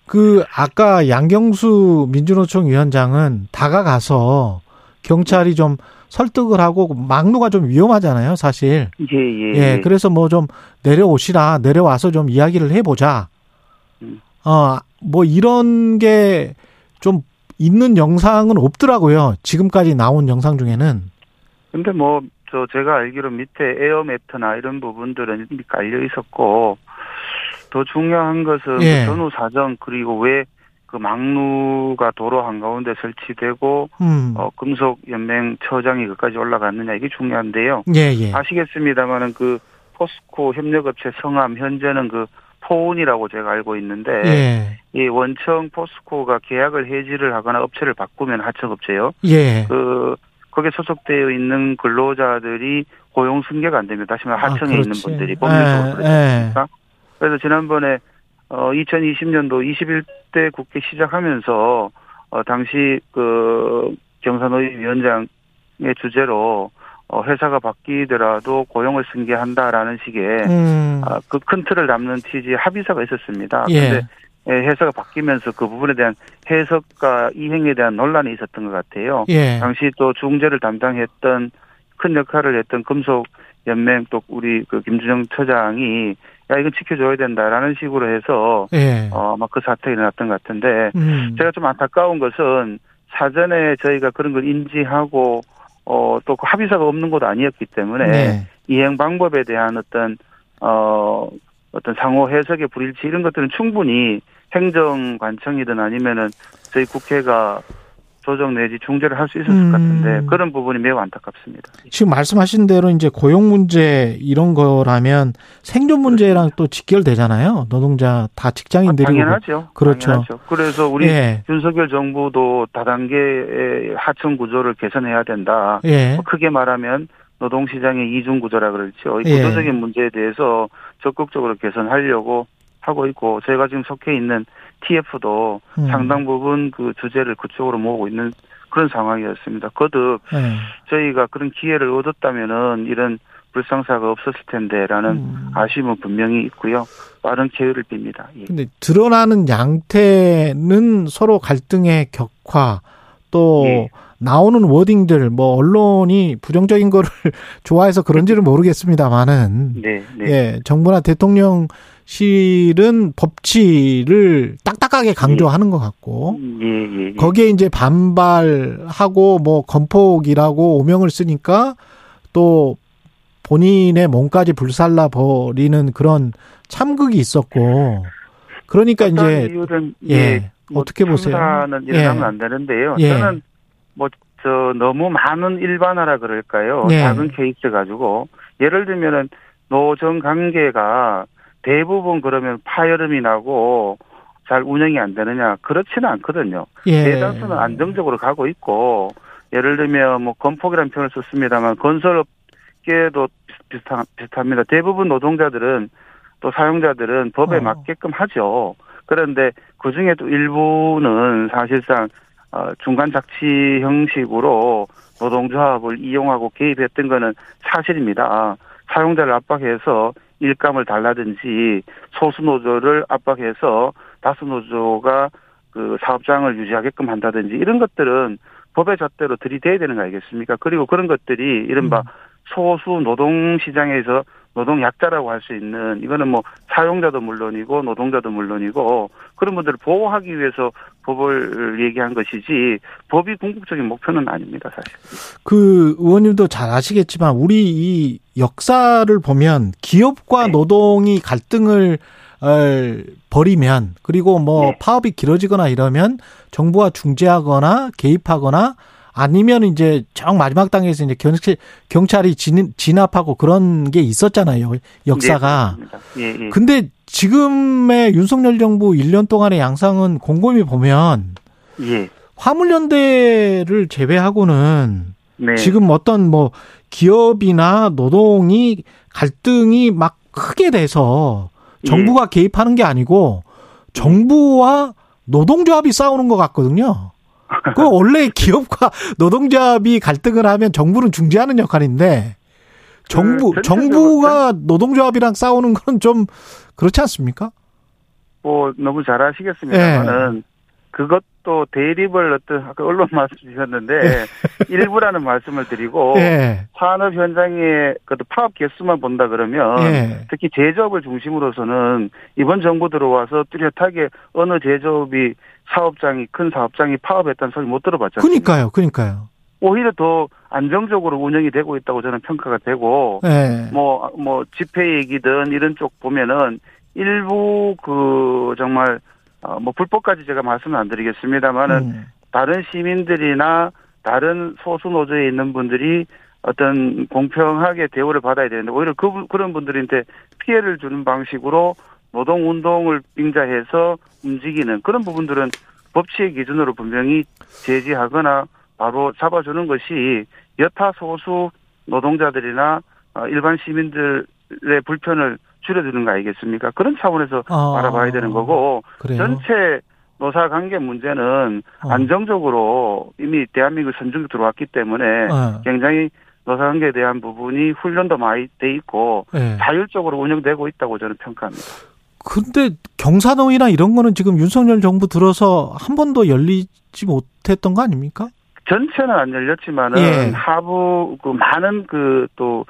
그 아까 양경수 민주노총 위원장은 다가가서 경찰이 좀 설득을 하고 막루가 좀 위험하잖아요, 사실. 예, 예. 예, 그래서 뭐 좀 내려오시라, 내려와서 좀 이야기를 해보자. 음. 어, 뭐 이런 게 좀 있는 영상은 없더라고요. 지금까지 나온 영상 중에는. 근데 뭐, 저, 제가 알기로 밑에 에어 매트나 이런 부분들은 깔려 있었고, 더 중요한 것은 예. 그 전후 사정, 그리고 왜 그 망루가 도로 한가운데 설치되고, 음. 어, 금속 연맹 처장이 그까지 올라갔느냐, 이게 중요한데요. 예, 예. 아시겠습니다만은 그 포스코 협력업체 성암, 현재는 그 포운이라고 제가 알고 있는데, 예. 이 원청 포스코가 계약을 해지를 하거나 업체를 바꾸면 하청업체요. 예. 그 거기에 소속되어 있는 근로자들이 고용 승계가 안 됩니다. 다시 말해 아, 하청에 있는 그렇지. 분들이 법률적으로 예, 그렇지 예. 않습니까? 그래서 지난번에 어 2020년도 21대 국회 시작하면서 어 당시 그 경산노위 위원장의 주제로 어 회사가 바뀌더라도 고용을 승계한다라는 식의 음. 아, 그큰 틀을 담는 취지의 합의서가 있었습니다. 예. 그런데 예, 해석가 바뀌면서 그 부분에 대한 해석과 이행에 대한 논란이 있었던 것 같아요. 예. 당시 또 중재를 담당했던 큰 역할을 했던 금속 연맹 또 우리 그 김준영 처장이 야 이건 지켜줘야 된다라는 식으로 해서 예. 어 아마 그 사태가 일어났던 것 같은데 음. 제가 좀 안타까운 것은 사전에 저희가 그런 걸 인지하고 어또 그 합의서가 없는 것도 아니었기 때문에 네. 이행 방법에 대한 어떤 어 어떤 상호 해석의 불일치 이런 것들은 충분히 행정관청이든 아니면은 저희 국회가 조정 내지 중재를 할 수 있었을 음. 것 같은데 그런 부분이 매우 안타깝습니다. 지금 말씀하신 대로 이제 고용 문제 이런 거라면 생존 문제랑 또 직결되잖아요. 노동자 다 직장인들이고. 당연하죠. 그렇죠. 당연하죠. 그래서 우리 예. 윤석열 정부도 다단계의 하청 구조를 개선해야 된다. 예. 뭐 크게 말하면 노동시장의 이중 구조라 그렇죠. 이 예. 구조적인 문제에 대해서 적극적으로 개선하려고 하고 있고 저희가 지금 속해 있는 TF도 음. 상당 부분 그 주제를 그쪽으로 모으고 있는 그런 상황이었습니다. 거듭 예. 저희가 그런 기회를 얻었다면은 이런 불상사가 없었을 텐데라는 음. 아쉬움은 분명히 있고요. 빠른 기회를 빕니다. 예. 근데 드러나는 양태는 서로 갈등의 격화 또 예. 나오는 워딩들 뭐 언론이 부정적인 거를 좋아해서 그런지는 모르겠습니다만은 네, 네. 예, 정부나 대통령 실은 법치를 딱딱하게 강조하는 것 같고 예, 예, 예. 거기에 이제 반발하고 뭐 건폭이라고 오명을 쓰니까 또 본인의 몸까지 불살라 버리는 그런 참극이 있었고 그러니까 이제 이유는 예, 예, 뭐 어떻게 보세요? 참사는 예. 안 되는데요. 예. 저는 뭐 저 너무 많은 일반화라 그럴까요? 예. 작은 케이스 가지고 예를 들면은 노정 관계가 대부분 그러면 파열음이 나고 잘 운영이 안 되느냐 그렇지는 않거든요. 예. 대다수는 안정적으로 가고 있고 예를 들면 뭐 건폭이라는 표현을 썼습니다만 건설업계도 비슷한 비슷합니다. 대부분 노동자들은 또 사용자들은 법에 어. 맞게끔 하죠. 그런데 그 중에도 일부는 사실상 어, 중간 작치 형식으로 노동조합을 이용하고 개입했던 거는 사실입니다. 사용자를 압박해서 일감을 달라든지 소수 노조를 압박해서 다수 노조가 그 사업장을 유지하게끔 한다든지 이런 것들은 법의 잣대로 들이대야 되는 거 아니겠습니까? 그리고 그런 것들이 이른바 음. 소수 노동 시장에서 노동 약자라고 할 수 있는 이거는 뭐 사용자도 물론이고 노동자도 물론이고 그런 분들을 보호하기 위해서 법을 얘기한 것이지 법이 궁극적인 목표는 아닙니다 사실. 그 의원님도 잘 아시겠지만 우리 이 역사를 보면 기업과 네. 노동이 갈등을 어, 벌이면 그리고 뭐 네. 파업이 길어지거나 이러면 정부가 중재하거나 개입하거나 아니면 이제 정 마지막 단계에서 이제 경찰, 경찰이 진, 진압하고 그런 게 있었잖아요. 역사가. 네, 그렇습니다. 예, 예. 근데 지금의 윤석열 정부 1년 동안의 양상은 곰곰이 보면 예. 화물연대를 제외하고는 네. 지금 어떤 뭐 기업이나 노동이 갈등이 막 크게 돼서 예. 정부가 개입하는 게 아니고 정부와 노동조합이 싸우는 것 같거든요. 그 원래 기업과 노동조합이 갈등을 하면 정부는 중재하는 역할인데 정부 그 정부가 노동조합이랑 싸우는 건 좀 그렇지 않습니까? 뭐 너무 잘 아시겠습니다만은 그것 도 대립을 어떤 아까 언론 말씀 주셨는데 일부라는 말씀을 드리고 예. 산업 현장의 그 파업 개수만 본다 그러면 예. 특히 제조업을 중심으로서는 이번 정부 들어와서 뚜렷하게 어느 제조업이 사업장이 큰 사업장이 파업했다는 소리 못 들어봤죠. 그니까요. 그니까요. 오히려 더 안정적으로 운영이 되고 있다고 저는 평가가 되고 예. 뭐, 뭐, 집회 얘기든 이런 쪽 보면은 일부 그 정말, 어, 뭐, 불법까지 제가 말씀을 안 드리겠습니다만은 음. 다른 시민들이나 다른 소수 노조에 있는 분들이 어떤 공평하게 대우를 받아야 되는데 오히려 그, 분- 그런 분들한테 피해를 주는 방식으로 노동 운동을 빙자해서 움직이는 그런 부분들은 법치의 기준으로 분명히 제지하거나 바로 잡아주는 것이 여타 소수 노동자들이나 어, 일반 시민들의 불편을 줄여주는 거 아니겠습니까? 그런 차원에서 아. 바라봐야 되는 거고 그래요. 전체 노사 관계 문제는 어. 안정적으로 이미 대한민국 선중에 들어왔기 때문에 어. 굉장히 노사 관계에 대한 부분이 훈련도 많이 돼 있고 예. 자율적으로 운영되고 있다고 저는 평가합니다. 근데 경사노위나 이런 거는 지금 윤석열 정부 들어서 한 번도 열리지 못했던 거 아닙니까? 전체는 안 열렸지만은 예. 하부 그 많은 그또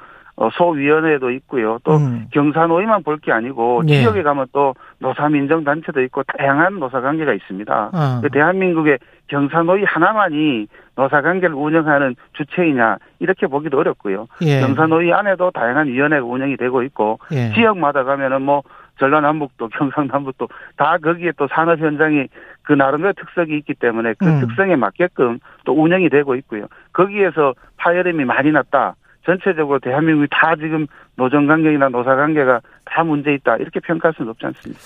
소위원회도 있고요. 또 음. 경사노위만 볼 게 아니고 예. 지역에 가면 또 노사민정단체도 있고 다양한 노사관계가 있습니다. 어. 그 대한민국의 경사노위 하나만이 노사관계를 운영하는 주체이냐 이렇게 보기도 어렵고요. 예. 경사노위 안에도 다양한 위원회가 운영이 되고 있고 예. 지역마다 가면은 뭐 전라남북도 경상남북도 다 거기에 또 산업 현장이 그 나름대로 특색이 있기 때문에 그 음. 특성에 맞게끔 또 운영이 되고 있고요. 거기에서 파열음이 많이 났다. 전체적으로 대한민국이 다 지금 노정 관계나 노사 관계가 다 문제 있다. 이렇게 평가할 수는 없지 않습니까?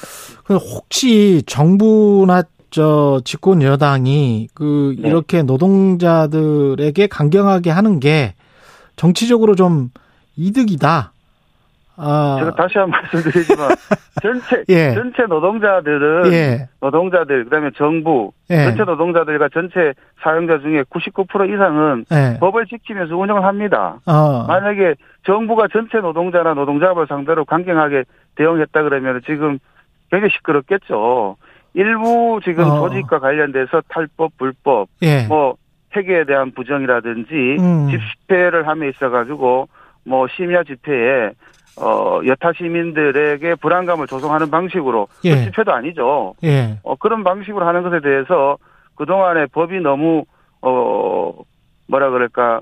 그 혹시 정부나 저 집권 여당이 그 네. 이렇게 노동자들에게 강경하게 하는 게 정치적으로 좀 이득이다. 아, 제가 다시 한 번 말씀드리지만 전체 예. 전체 노동자들은 예. 노동자들 그다음에 정부 예. 전체 노동자들과 전체 사용자 중에 99% 이상은 예. 법을 지키면서 운영을 합니다. 어. 만약에 정부가 전체 노동자나 노동자업을 상대로 강경하게 대응했다 그러면 지금 굉장히 시끄럽겠죠. 일부 지금 어. 조직과 관련돼서 탈법, 불법, 예. 뭐 회계에 대한 부정이라든지 음. 집회를 함에 있어 가지고 뭐 심야 집회에 어 여타 시민들에게 불안감을 조성하는 방식으로 그 예. 집회도 아니죠. 예. 어 그런 방식으로 하는 것에 대해서 그 동안에 법이 너무 어 뭐라 그럴까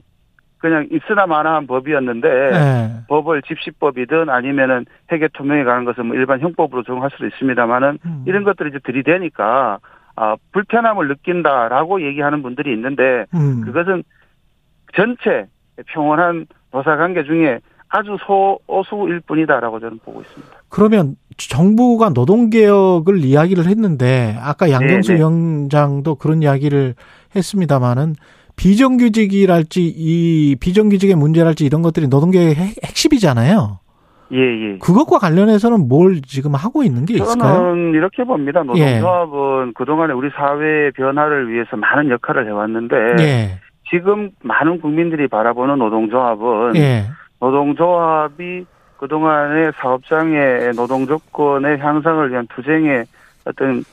그냥 있으나 마나한 법이었는데 예. 법을 집시법이든 아니면은 회계 투명에 관한 것은 뭐 일반 형법으로 적용할 수도 있습니다만은 음. 이런 것들이 이제 들이대니까 아 불편함을 느낀다라고 얘기하는 분들이 있는데 음. 그것은 전체 평온한 노사 관계 중에 아주 소수일 뿐이다라고 저는 보고 있습니다. 그러면 정부가 노동개혁을 이야기를 했는데 아까 양경수 네네. 위원장도 그런 이야기를 했습니다마는 비정규직이랄지 이 비정규직의 문제랄지 이런 것들이 노동개혁의 핵- 핵심이잖아요. 예, 예. 그것과 관련해서는 뭘 지금 하고 있는 게 있을까요? 저는 이렇게 봅니다. 노동조합은 그동안에 우리 사회의 변화를 위해서 많은 역할을 해왔는데 예. 지금 많은 국민들이 바라보는 노동조합은 예. 노동조합이 그동안의 사업장의 노동 조건의 향상을 위한 투쟁의 어떤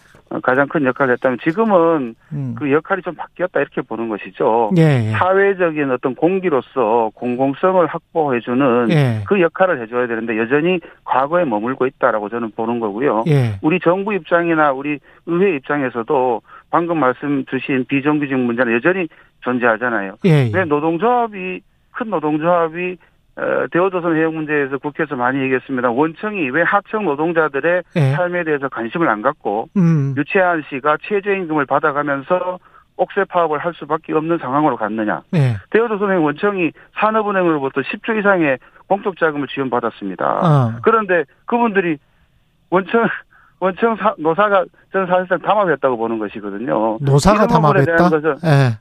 가장 큰 역할을 했다면 지금은 음. 그 역할이 좀 바뀌었다 이렇게 보는 것이죠. 예. 예. 사회적인 어떤 공기로서 공공성을 확보해주는 예. 그 역할을 해줘야 되는데 여전히 과거에 머물고 있다라고 저는 보는 거고요. 예. 우리 정부 입장이나 우리 의회 입장에서도 방금 말씀 주신 비정규직 문제는 여전히 존재하잖아요. 예. 왜 노동조합이 큰 노동조합이 어, 대우조선 해역 문제에서 국회에서 많이 얘기했습니다. 원청이 왜 하청 노동자들의 예. 삶에 대해서 관심을 안 갖고 음. 유채한 씨가 최저임금을 받아가면서 옥새 파업을 할 수밖에 없는 상황으로 갔느냐. 예. 대우조선행 원청이 산업은행으로부터 10조 이상의 공적 자금을 지원받았습니다. 어. 그런데 그분들이 원청 원청 사- 노사가 저는 사실상 담합했다고 보는 것이거든요. 노사가 대한 담합했다. 것은 예.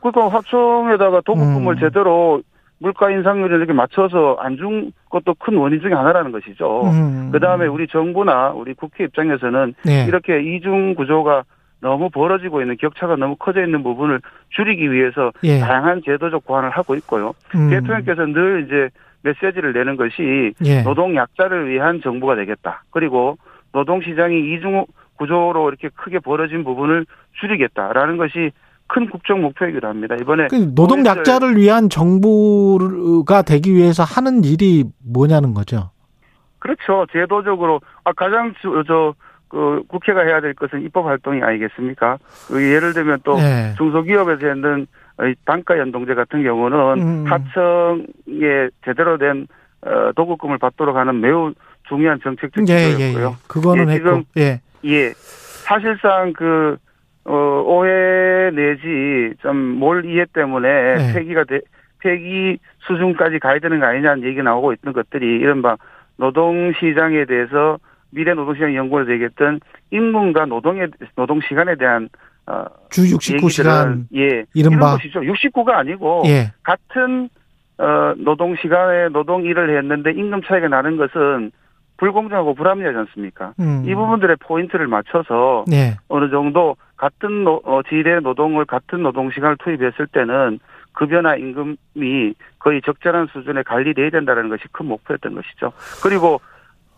그러니까 하청에다가 도급금을 음. 제대로 물가 인상률을 이렇게 맞춰서 안 준 것도 큰 원인 중에 하나라는 것이죠. 음. 그 다음에 우리 정부나 우리 국회 입장에서는 예. 이렇게 이중 구조가 너무 벌어지고 있는 격차가 너무 커져 있는 부분을 줄이기 위해서 예. 다양한 제도적 보완을 하고 있고요. 음. 대통령께서 늘 이제 메시지를 내는 것이 예. 노동 약자를 위한 정부가 되겠다. 그리고 노동 시장이 이중 구조로 이렇게 크게 벌어진 부분을 줄이겠다라는 것이 큰 국정 목표이기도 합니다. 이번에 그 노동 약자를 위한 정부가 되기 위해서 하는 일이 뭐냐는 거죠. 그렇죠. 제도적으로 아 가장 저 그 국회가 해야 될 것은 입법 활동이 아니겠습니까? 그 예를 들면 또 예. 중소기업에서 이 단가 연동제 같은 경우는 음. 하청에 제대로 된 어, 도급금을 받도록 하는 매우 중요한 정책적 예, 예, 예. 기조였고요. 그거는 예, 했고. 지금 예. 예. 사실상 그, 어, 오해 내지 좀 몰 이해 때문에 네. 폐기가 돼, 폐기 수준까지 가야 되는 거 아니냐는 얘기 나오고 있는 것들이 이른바 노동 시장에 대해서 미래 노동시장 연구를 얘기했던 임금과 노동에, 노동 시간에 대한, 어, 주 69시간. 얘기들은, 예. 이른바- 것이죠. 69가 아니고 예. 같은 어, 노동 시간에 노동 일을 했는데 임금 차이가 나는 것은 불공정하고 불합리하지 않습니까? 음. 이 부분들의 포인트를 맞춰서 예. 어느 정도 같은 노, 어, 질의 노동을 같은 노동 시간을 투입했을 때는 급여나 임금이 거의 적절한 수준에 관리돼야 된다는 것이 큰 목표였던 것이죠. 그리고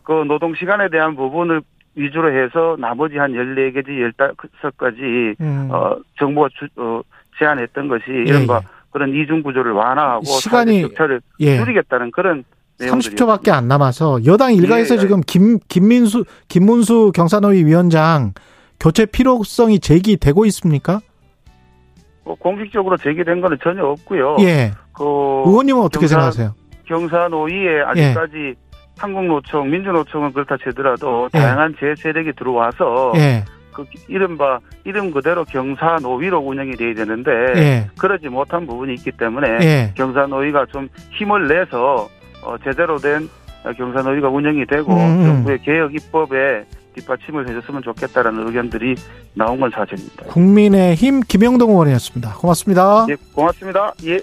그 노동 시간에 대한 부분을 위주로 해서 나머지 한 14개지 15가지 음. 어, 정부가 주, 어, 제안했던 것이 예, 이른바 예. 그런 이중 구조를 완화하고 시간이- 격차를 예. 줄이겠다는 그런 30초밖에 안 남아서 여당 일가에서 예, 예. 지금 김 김민수 김문수 경산노위 위원장 교체 필요성이 제기되고 있습니까? 뭐 공식적으로 제기된 거는 전혀 없고요. 예. 그 의원님은 어떻게 경산- 생각하세요? 경사노위에 아직까지 한국노총, 민주노총은 그렇다 치더라도 예. 다양한 제 세력이 들어와서 예. 그 이른바 이름 그대로 경사노위로 운영이 돼야 되는데 예. 그러지 못한 부분이 있기 때문에 예. 경사노위가 좀 힘을 내서 어, 제대로 된 경사노위가 운영이 되고 음, 음. 정부의 개혁 입법에 뒷받침을 해줬으면 좋겠다라는 의견들이 나온 건 사실입니다. 국민의힘 김영동 의원이었습니다. 고맙습니다. 예, 고맙습니다. 예.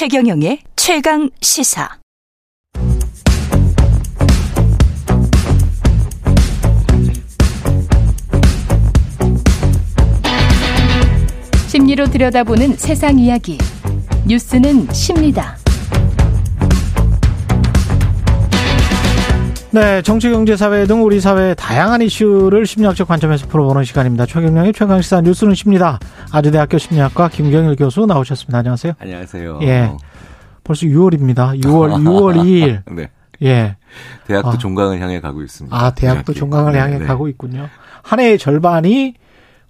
최경영의 최강 시사. 심리로 들여다보는 세상 이야기. 뉴스는 십니다. 네, 정치, 경제, 사회 등 우리 사회의 다양한 이슈를 심리학적 관점에서 풀어보는 시간입니다. 최경영의 최강시사 뉴스는 십니다. 아주대학교 심리학과 김경일 교수 나오셨습니다. 안녕하세요. 안녕하세요. 예. 벌써 6월입니다. 6월, 6월 2일. 네. 예. 대학도 아. 종강을 향해 가고 있습니다. 아, 대학도 대학이. 종강을 네, 향해 네. 가고 있군요. 한 해의 절반이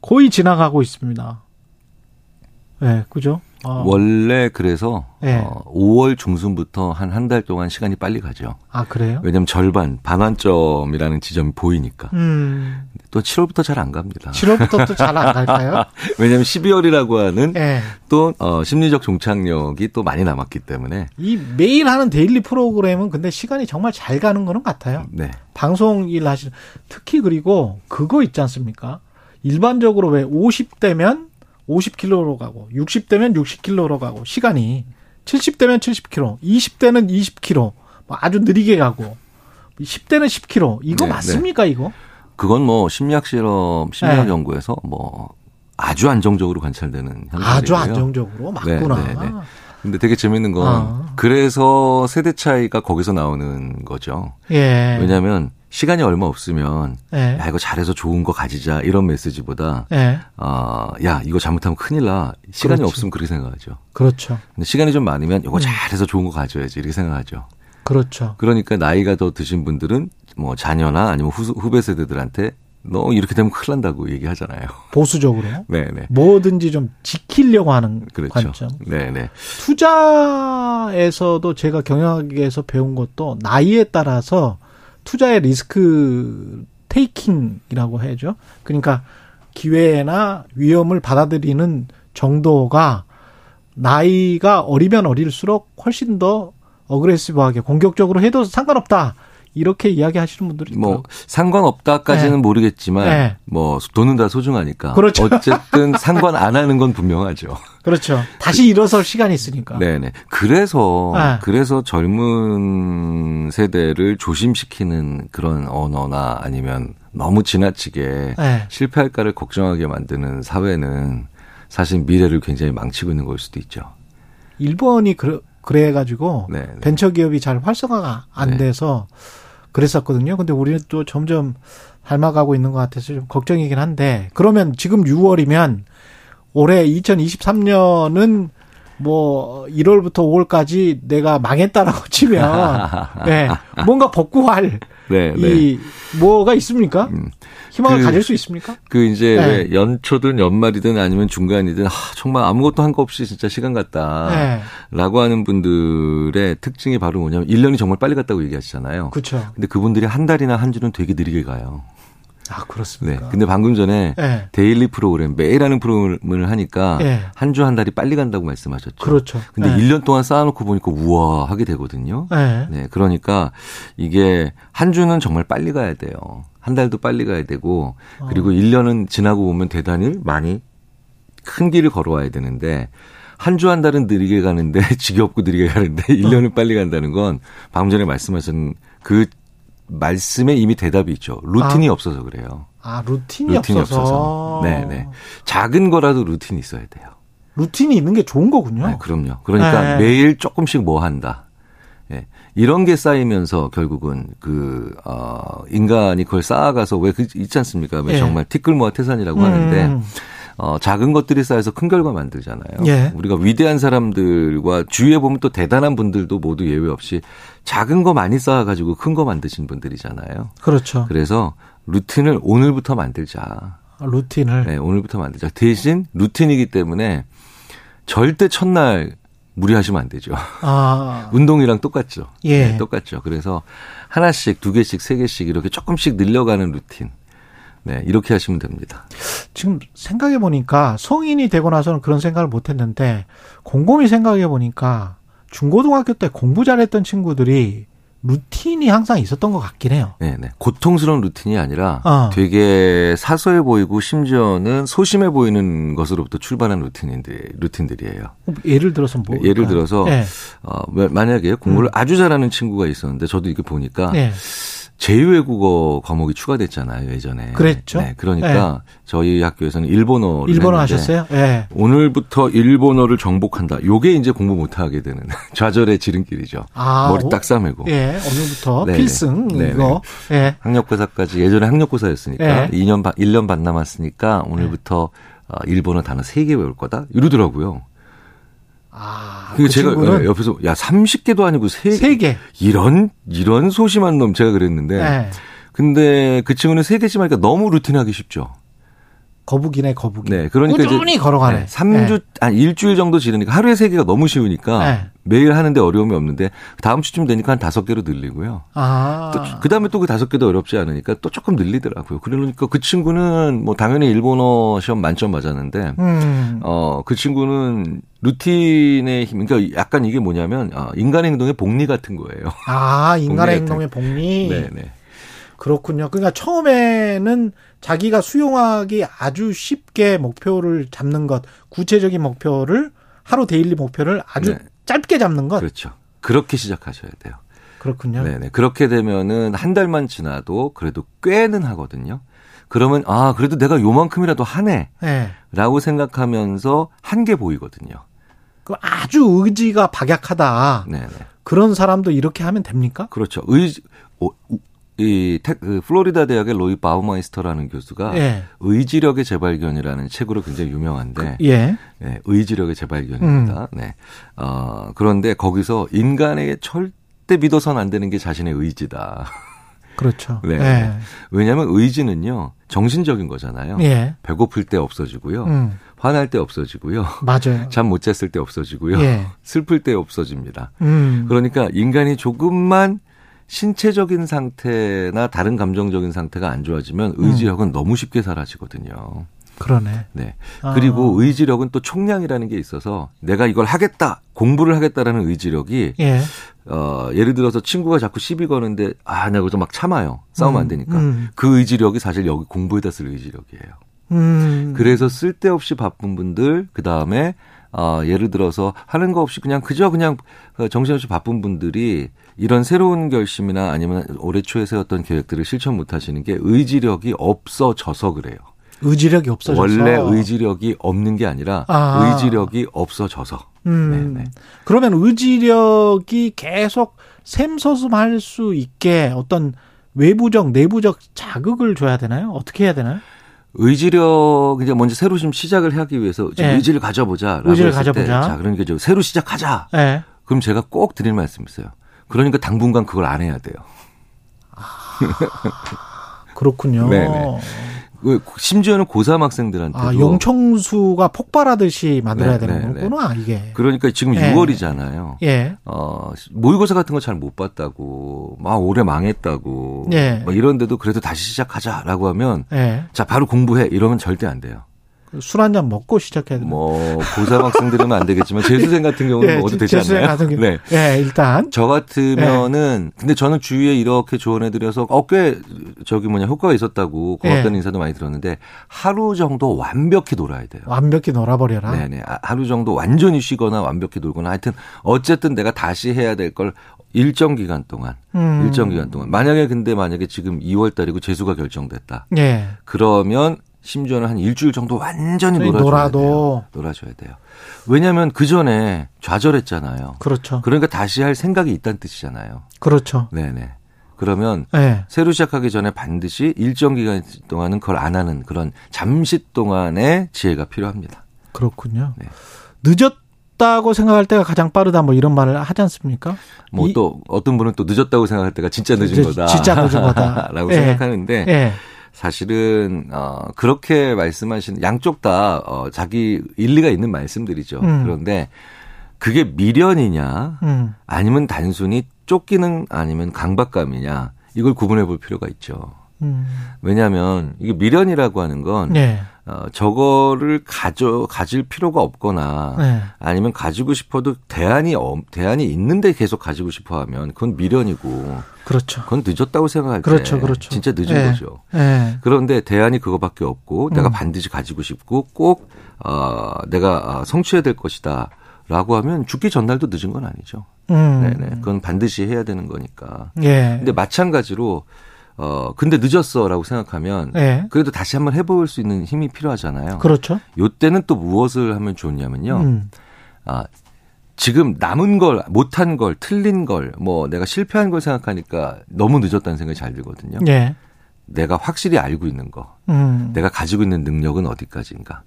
거의 지나가고 있습니다. 네, 그죠? 어. 원래 그래서 네. 어, 5월 중순부터 한 한 달 동안 시간이 빨리 가죠. 아, 그래요? 왜냐하면 절반 반환점이라는 지점이 보이니까. 음. 또 7월부터 잘 안 갑니다. 7월부터 또 잘 안 갈까요? 왜냐하면 12월이라고 하는 네. 또 어, 심리적 종착력이 또 많이 남았기 때문에. 이 매일 하는 데일리 프로그램은 근데 시간이 정말 잘 가는 거는 같아요. 네. 방송 일 하시는 특히 그리고 그거 있지 않습니까? 일반적으로 왜 50대면 50km로 가고 60대면 60km로 가고 시간이 70대면 70km, 20대는 20km, 뭐 아주 느리게 가고 10대는 10km. 이거 네, 맞습니까 이거? 그건 뭐 심리학 실험, 심리학 네. 연구에서 뭐 아주 안정적으로 관찰되는 현상이고요. 아주 안정적으로 맞구나. 네, 네, 네. 근데 되게 재밌는 건 아. 그래서 세대 차이가 거기서 나오는 거죠. 예. 왜냐하면 시간이 얼마 없으면 예. 야 이거 잘해서 좋은 거 가지자 이런 메시지보다 예. 어, 야 이거 잘못하면 큰일 나 시간이 그렇지. 없으면 그렇게 생각하죠. 그렇죠. 근데 시간이 좀 많으면 이거 음. 잘해서 좋은 거 가져야지 이렇게 생각하죠. 그렇죠. 그러니까 나이가 더 드신 분들은 뭐 자녀나 아니면 후, 후배 세대들한테 너 이렇게 되면 큰일 난다고 얘기하잖아요. 보수적으로 네네. 뭐든지 좀 지키려고 하는 그렇죠. 관점. 네네. 투자에서도 제가 경영학에서 배운 것도 나이에 따라서 투자의 리스크 테이킹이라고 해야죠. 그러니까 기회나 위험을 받아들이는 정도가 나이가 어리면 어릴수록 훨씬 더 어그레시브하게 공격적으로 해도 상관없다. 이렇게 이야기하시는 분들이 뭐 있더라고요. 상관없다까지는 네. 모르겠지만 네. 뭐 돈은 다 소중하니까 그렇죠. 어쨌든 상관 안 하는 건 분명하죠. 그렇죠. 다시 일어설 시간이 있으니까. 네네. 그래서 네. 그래서 젊은 세대를 조심시키는 그런 언어나 아니면 너무 지나치게 네. 실패할까를 걱정하게 만드는 사회는 사실 미래를 굉장히 망치고 있는 걸 수도 있죠. 일본이 그래, 그래가지고 네, 네. 벤처기업이 잘 활성화가 안 네. 돼서 그랬었거든요. 근데 우리는 또 점점 닮아가고 있는 것 같아서 좀 걱정이긴 한데 그러면 지금 6월이면 올해 2023년은 뭐 1월부터 5월까지 내가 망했다라고 치면 네, 뭔가 복구할 네, 네. 이 뭐가 있습니까? 음. 희망을 그- 가질 수 있습니까? 그 이제 네. 왜 연초든 연말이든 아니면 중간이든 아, 정말 아무것도 한 거 없이 진짜 시간 갔다. 네. 라고 하는 분들의 특징이 바로 뭐냐면 1년이 정말 빨리 갔다고 얘기하시잖아요. 그렇죠. 근데 그분들이 한 달이나 한 주는 되게 느리게 가요. 아 네. 그렇습니까? 근데 방금 전에 네. 데일리 프로그램 매일 하는 프로그램을 하니까 네. 한주 한 달이 빨리 간다고 말씀하셨죠. 그렇죠. 근데 네. 1년 동안 쌓아놓고 보니까 우와 하게 되거든요. 네. 네, 그러니까 이게 한 주는 정말 빨리 가야 돼요. 한 달도 빨리 가야 되고 그리고 1년은 지나고 보면 대단히 많이 큰 길을 걸어와야 되는데 한주한 달은 느리게 가는데 지겹고 느리게 가는데 1년은 빨리 간다는 건 방금 전에 말씀하신 그 말씀에 이미 대답이 있죠. 루틴이 아. 없어서 그래요. 아 루틴이, 루틴이 없어서. 없어서. 네, 네. 작은 거라도 루틴이 있어야 돼요. 루틴이 있는 게 좋은 거군요. 네, 그럼요. 그러니까 네. 매일 조금씩 뭐 한다. 예. 이런 게 쌓이면서 결국은 그, 어, 인간이 그걸 쌓아가서 왜 그, 있지 않습니까? 왜 예. 정말 티끌모아 태산이라고 하는데, 음. 어, 작은 것들이 쌓여서 큰 결과 만들잖아요. 예. 우리가 위대한 사람들과 주위에 보면 또 대단한 분들도 모두 예외 없이 작은 거 많이 쌓아가지고 큰 거 만드신 분들이잖아요. 그렇죠. 그래서 루틴을 오늘부터 만들자. 루틴을. 네, 오늘부터 만들자. 대신 루틴이기 때문에 절대 첫날 무리하시면 안 되죠. 아, 운동이랑 똑같죠. 예. 네, 똑같죠. 그래서 하나씩, 두 개씩, 세 개씩 이렇게 조금씩 늘려가는 루틴. 네, 이렇게 하시면 됩니다. 지금 생각해 보니까 성인이 되고 나서는 그런 생각을 못 했는데 곰곰이 생각해 보니까 중고등학교 때 공부 잘했던 친구들이 루틴이 항상 있었던 것 같긴 해요. 네, 네. 고통스러운 루틴이 아니라 어. 되게 사소해 보이고 심지어는 소심해 보이는 것으로부터 출발한 루틴인데, 루틴들이에요. 예를 들어서 뭐? 예를 들어서 예. 어, 만약에 공부를 아주 잘하는 친구가 있었는데 저도 이렇게 보니까 예. 제외국어 과목이 추가됐잖아요 예전에. 그랬죠. 네, 그러니까 저희 학교에서는 일본어를 일본어 하셨어요? 예. 오늘부터 일본어를 정복한다. 요게 이제 공부 못하게 되는 좌절의 지름길이죠. 아, 머리 오- 딱 싸매고. 예. 오늘부터 네네. 필승 네네. 이거. 예. 학력고사까지 예전에 학력고사였으니까 예. 2년 반 1년 반 남았으니까 오늘부터 어, 일본어 단어 3개 외울 거다. 이러더라고요. 아, 그그 제가 친구는 옆에서 야 30개도 아니고 3개. 세 개. 이런 이런 소심한 놈 제가 그랬는데 예. 근데 그 친구는 3개씩 하니까 너무 루틴하기 쉽죠. 거북이네 거북이. 네, 그러니까 꾸준히 걸어가네. 네, 3주, 한 일주일 정도 지르니까 하루에 세 개가 너무 쉬우니까 네. 매일 하는데 어려움이 없는데 다음 주쯤 되니까 한 다섯 개로 늘리고요. 아. 또 그 다음에 또 그 다섯 개도 어렵지 않으니까 또 조금 늘리더라고요. 그러니까 그 친구는 뭐 당연히 일본어 시험 만점 맞았는데 음. 어, 그 친구는 루틴의 힘, 그러니까 약간 이게 뭐냐면, 어, 인간의 행동의 복리 같은 거예요. 아, 인간의 복리 행동의 복리. 네네. 그렇군요. 그러니까 처음에는 자기가 수용하기 아주 쉽게 목표를 잡는 것, 구체적인 목표를 하루 daily 목표를 아주 네. 짧게 잡는 것. 그렇죠. 그렇게 시작하셔야 돼요. 그렇군요. 네네. 그렇게 되면은 한 달만 지나도 그래도 꽤는 하거든요. 그러면, 아, 그래도 내가 요만큼이라도 하네. 네. 라고 생각하면서 한게 보이거든요. 그 아주 의지가 박약하다. 네네. 그런 사람도 이렇게 하면 됩니까? 그렇죠. 의지, 어, 이 테, 그 플로리다 대학의 로이 바우마이스터라는 교수가 예. 의지력의 재발견이라는 책으로 굉장히 유명한데 예. 네, 의지력의 재발견입니다. 음. 네. 어, 그런데 거기서 인간에게 절대 믿어서는 안 되는 게 자신의 의지다. 그렇죠. 네. 예. 왜냐하면 의지는요 정신적인 거잖아요. 예. 배고플 때 없어지고요, 음. 화날 때 없어지고요, 맞아요. 잠 못 잤을 때 없어지고요, 예. 슬플 때 없어집니다. 음. 그러니까 인간이 조금만 신체적인 상태나 다른 감정적인 상태가 안 좋아지면 의지력은 너무 쉽게 사라지거든요. 그러네. 네. 아. 그리고 의지력은 또 총량이라는 게 있어서 내가 이걸 하겠다, 공부를 하겠다라는 의지력이 예. 어, 예를 들어서 친구가 자꾸 시비 거는데 아, 내가 그래서 막 참아요. 싸우면 안 되니까. 음. 그 의지력이 사실 여기 공부에다 쓸 의지력이에요. 음. 그래서 쓸데없이 바쁜 분들, 그 다음에 어, 예를 들어서 하는 거 없이 그냥 그저 그냥 정신없이 바쁜 분들이 이런 새로운 결심이나 아니면 올해 초에 세웠던 계획들을 실천 못 하시는 게 의지력이 없어져서 그래요. 의지력이 없어져서 원래 의지력이 없는 게 아니라 아. 의지력이 없어져서. 음. 네네. 그러면 의지력이 계속 샘솟음할 수 있게 어떤 외부적 내부적 자극을 줘야 되나요? 어떻게 해야 되나요? 의지력 이제 먼저 새로 좀 시작을 하기 위해서 좀 예. 의지를 가져보자라고 의지를 했을 때, 가져보자. 자 그러니까 좀 새로 시작하자. 예. 그럼 제가 꼭 드릴 말씀이 있어요. 그러니까 당분간 그걸 안 해야 돼요. 그렇군요. 네네. 그 심지어는 고3 학생들한테도 아, 용청수가 폭발하듯이 만들어야 네, 되는 네, 거구나, 이게. 그러니까 지금 예. 6월이잖아요. 예. 어, 모의고사 같은 거 잘 못 봤다고, 막 올해 망했다고, 예. 막 이런데도 그래도 다시 시작하자라고 하면, 예. 자 바로 공부해 이러면 절대 안 돼요. 술 한 잔 먹고 시작해야 되는 뭐 고3 학생들은 안 되겠지만 재수생 같은 경우는 뭐 어도 되지 예, 재수생 않나요? 같은 경우. 네. 예, 일단. 저 같으면은 근데 저는 주위에 이렇게 조언해 드려서 어꽤 저기 뭐냐 효과가 있었다고 고맙다는 예. 인사도 많이 들었는데 하루 정도 완벽히 놀아야 돼요. 완벽히 놀아 버려라. 네네 아, 하루 정도 완전히 쉬거나 완벽히 놀거나 하여튼 어쨌든 내가 다시 해야 될 걸 일정 기간 동안 음. 일정 기간 동안 만약에 근데 만약에 지금 2월 달이고 재수가 결정됐다 예. 그러면 심지어는 한 일주일 정도 완전히 놀아줘야 놀아도. 돼요. 놀아줘야 돼요. 왜냐하면 그 전에 좌절했잖아요. 그렇죠. 그러니까 다시 할 생각이 있다는 뜻이잖아요. 그렇죠. 네네. 그러면 예. 새로 시작하기 전에 반드시 일정 기간 동안은 그걸 안 하는 그런 잠시 동안의 지혜가 필요합니다. 그렇군요. 네. 늦었다고 생각할 때가 가장 빠르다 뭐 이런 말을 하지 않습니까? 뭐 이- 또 어떤 분은 또 늦었다고 생각할 때가 진짜 늦은 지- 거다. 진짜 늦은 거다. 라고 예. 생각하는데 예. 사실은 어 그렇게 말씀하신 양쪽 다 어, 자기 일리가 있는 말씀들이죠. 음. 그런데 그게 미련이냐 음. 아니면 단순히 쫓기는 아니면 강박감이냐 이걸 구분해 볼 필요가 있죠. 음. 왜냐하면 이게 미련이라고 하는 건 예. 어, 저거를 가져 가질 필요가 없거나 예. 아니면 가지고 싶어도 대안이 없- 대안이 있는데 계속 가지고 싶어하면 그건 미련이고 그렇죠. 그건 늦었다고 생각할 그렇죠, 때 그렇죠. 진짜 늦은 예. 거죠. 예. 그런데 대안이 그거밖에 없고 내가 음. 반드시 가지고 싶고 꼭 어, 내가 어, 성취해야 될 것이다. 라고 하면 죽기 전날도 늦은 건 아니죠. 음. 네네. 그건 반드시 해야 되는 거니까. 예. 근데 마찬가지로 어 근데 늦었어라고 생각하면 예. 그래도 다시 한번 해볼 수 있는 힘이 필요하잖아요. 그렇죠. 요때는 또 무엇을 하면 좋냐면요. 음. 아 지금 남은 걸 못한 걸 틀린 걸 뭐 내가 실패한 걸 생각하니까 너무 늦었다는 생각이 잘 들거든요. 예. 내가 확실히 알고 있는 거, 음. 내가 가지고 있는 능력은 어디까지인가.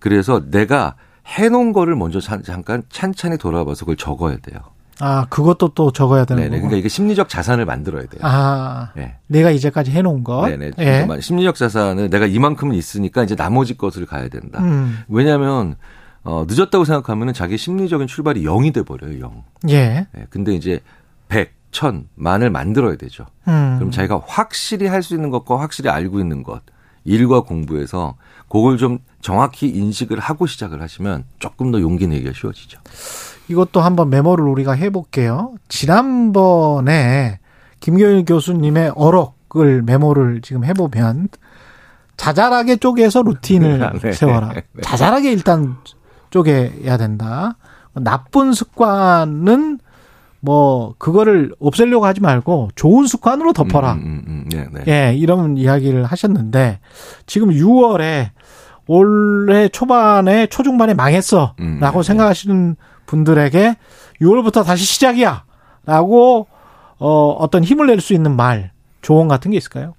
그래서 내가 해놓은 거를 먼저 잠- 잠깐 찬찬히 돌아봐서 그걸 적어야 돼요. 아, 그것도 또 적어야 되는. 거고. 그러니까 이게 심리적 자산을 만들어야 돼요. 아, 네. 내가 이제까지 해놓은 것. 네네. 예. 심리적 자산은 내가 이만큼은 있으니까 이제 나머지 것을 가야 된다. 음. 왜냐하면 어, 늦었다고 생각하면 은 자기 심리적인 출발이 0이 돼 버려요. 0. 예. 네. 근데 이제 100, 1000, 만을 만들어야 되죠. 음. 그럼 자기가 확실히 할 수 있는 것과 확실히 알고 있는 것, 일과 공부에서 그걸 좀 정확히 인식을 하고 시작을 하시면 조금 더 용기 내기가 쉬워지죠. 이것도 한번 메모를 우리가 해볼게요. 지난번에 김경일 교수님의 어록을 메모를 지금 해보면 자잘하게 쪼개서 루틴을 네. 세워라. 네. 자잘하게 일단 쪼개야 된다. 나쁜 습관은 뭐 그거를 없애려고 하지 말고 좋은 습관으로 덮어라. 음, 음, 음, 네, 네. 예, 이런 이야기를 하셨는데 지금 6월에 올해 초반에 초중반에 망했어라고 음, 네, 생각하시는 분들에게 6월부터 다시 시작이야라고 어 어떤 힘을 낼 수 있는 말 조언 같은 게 있을까요?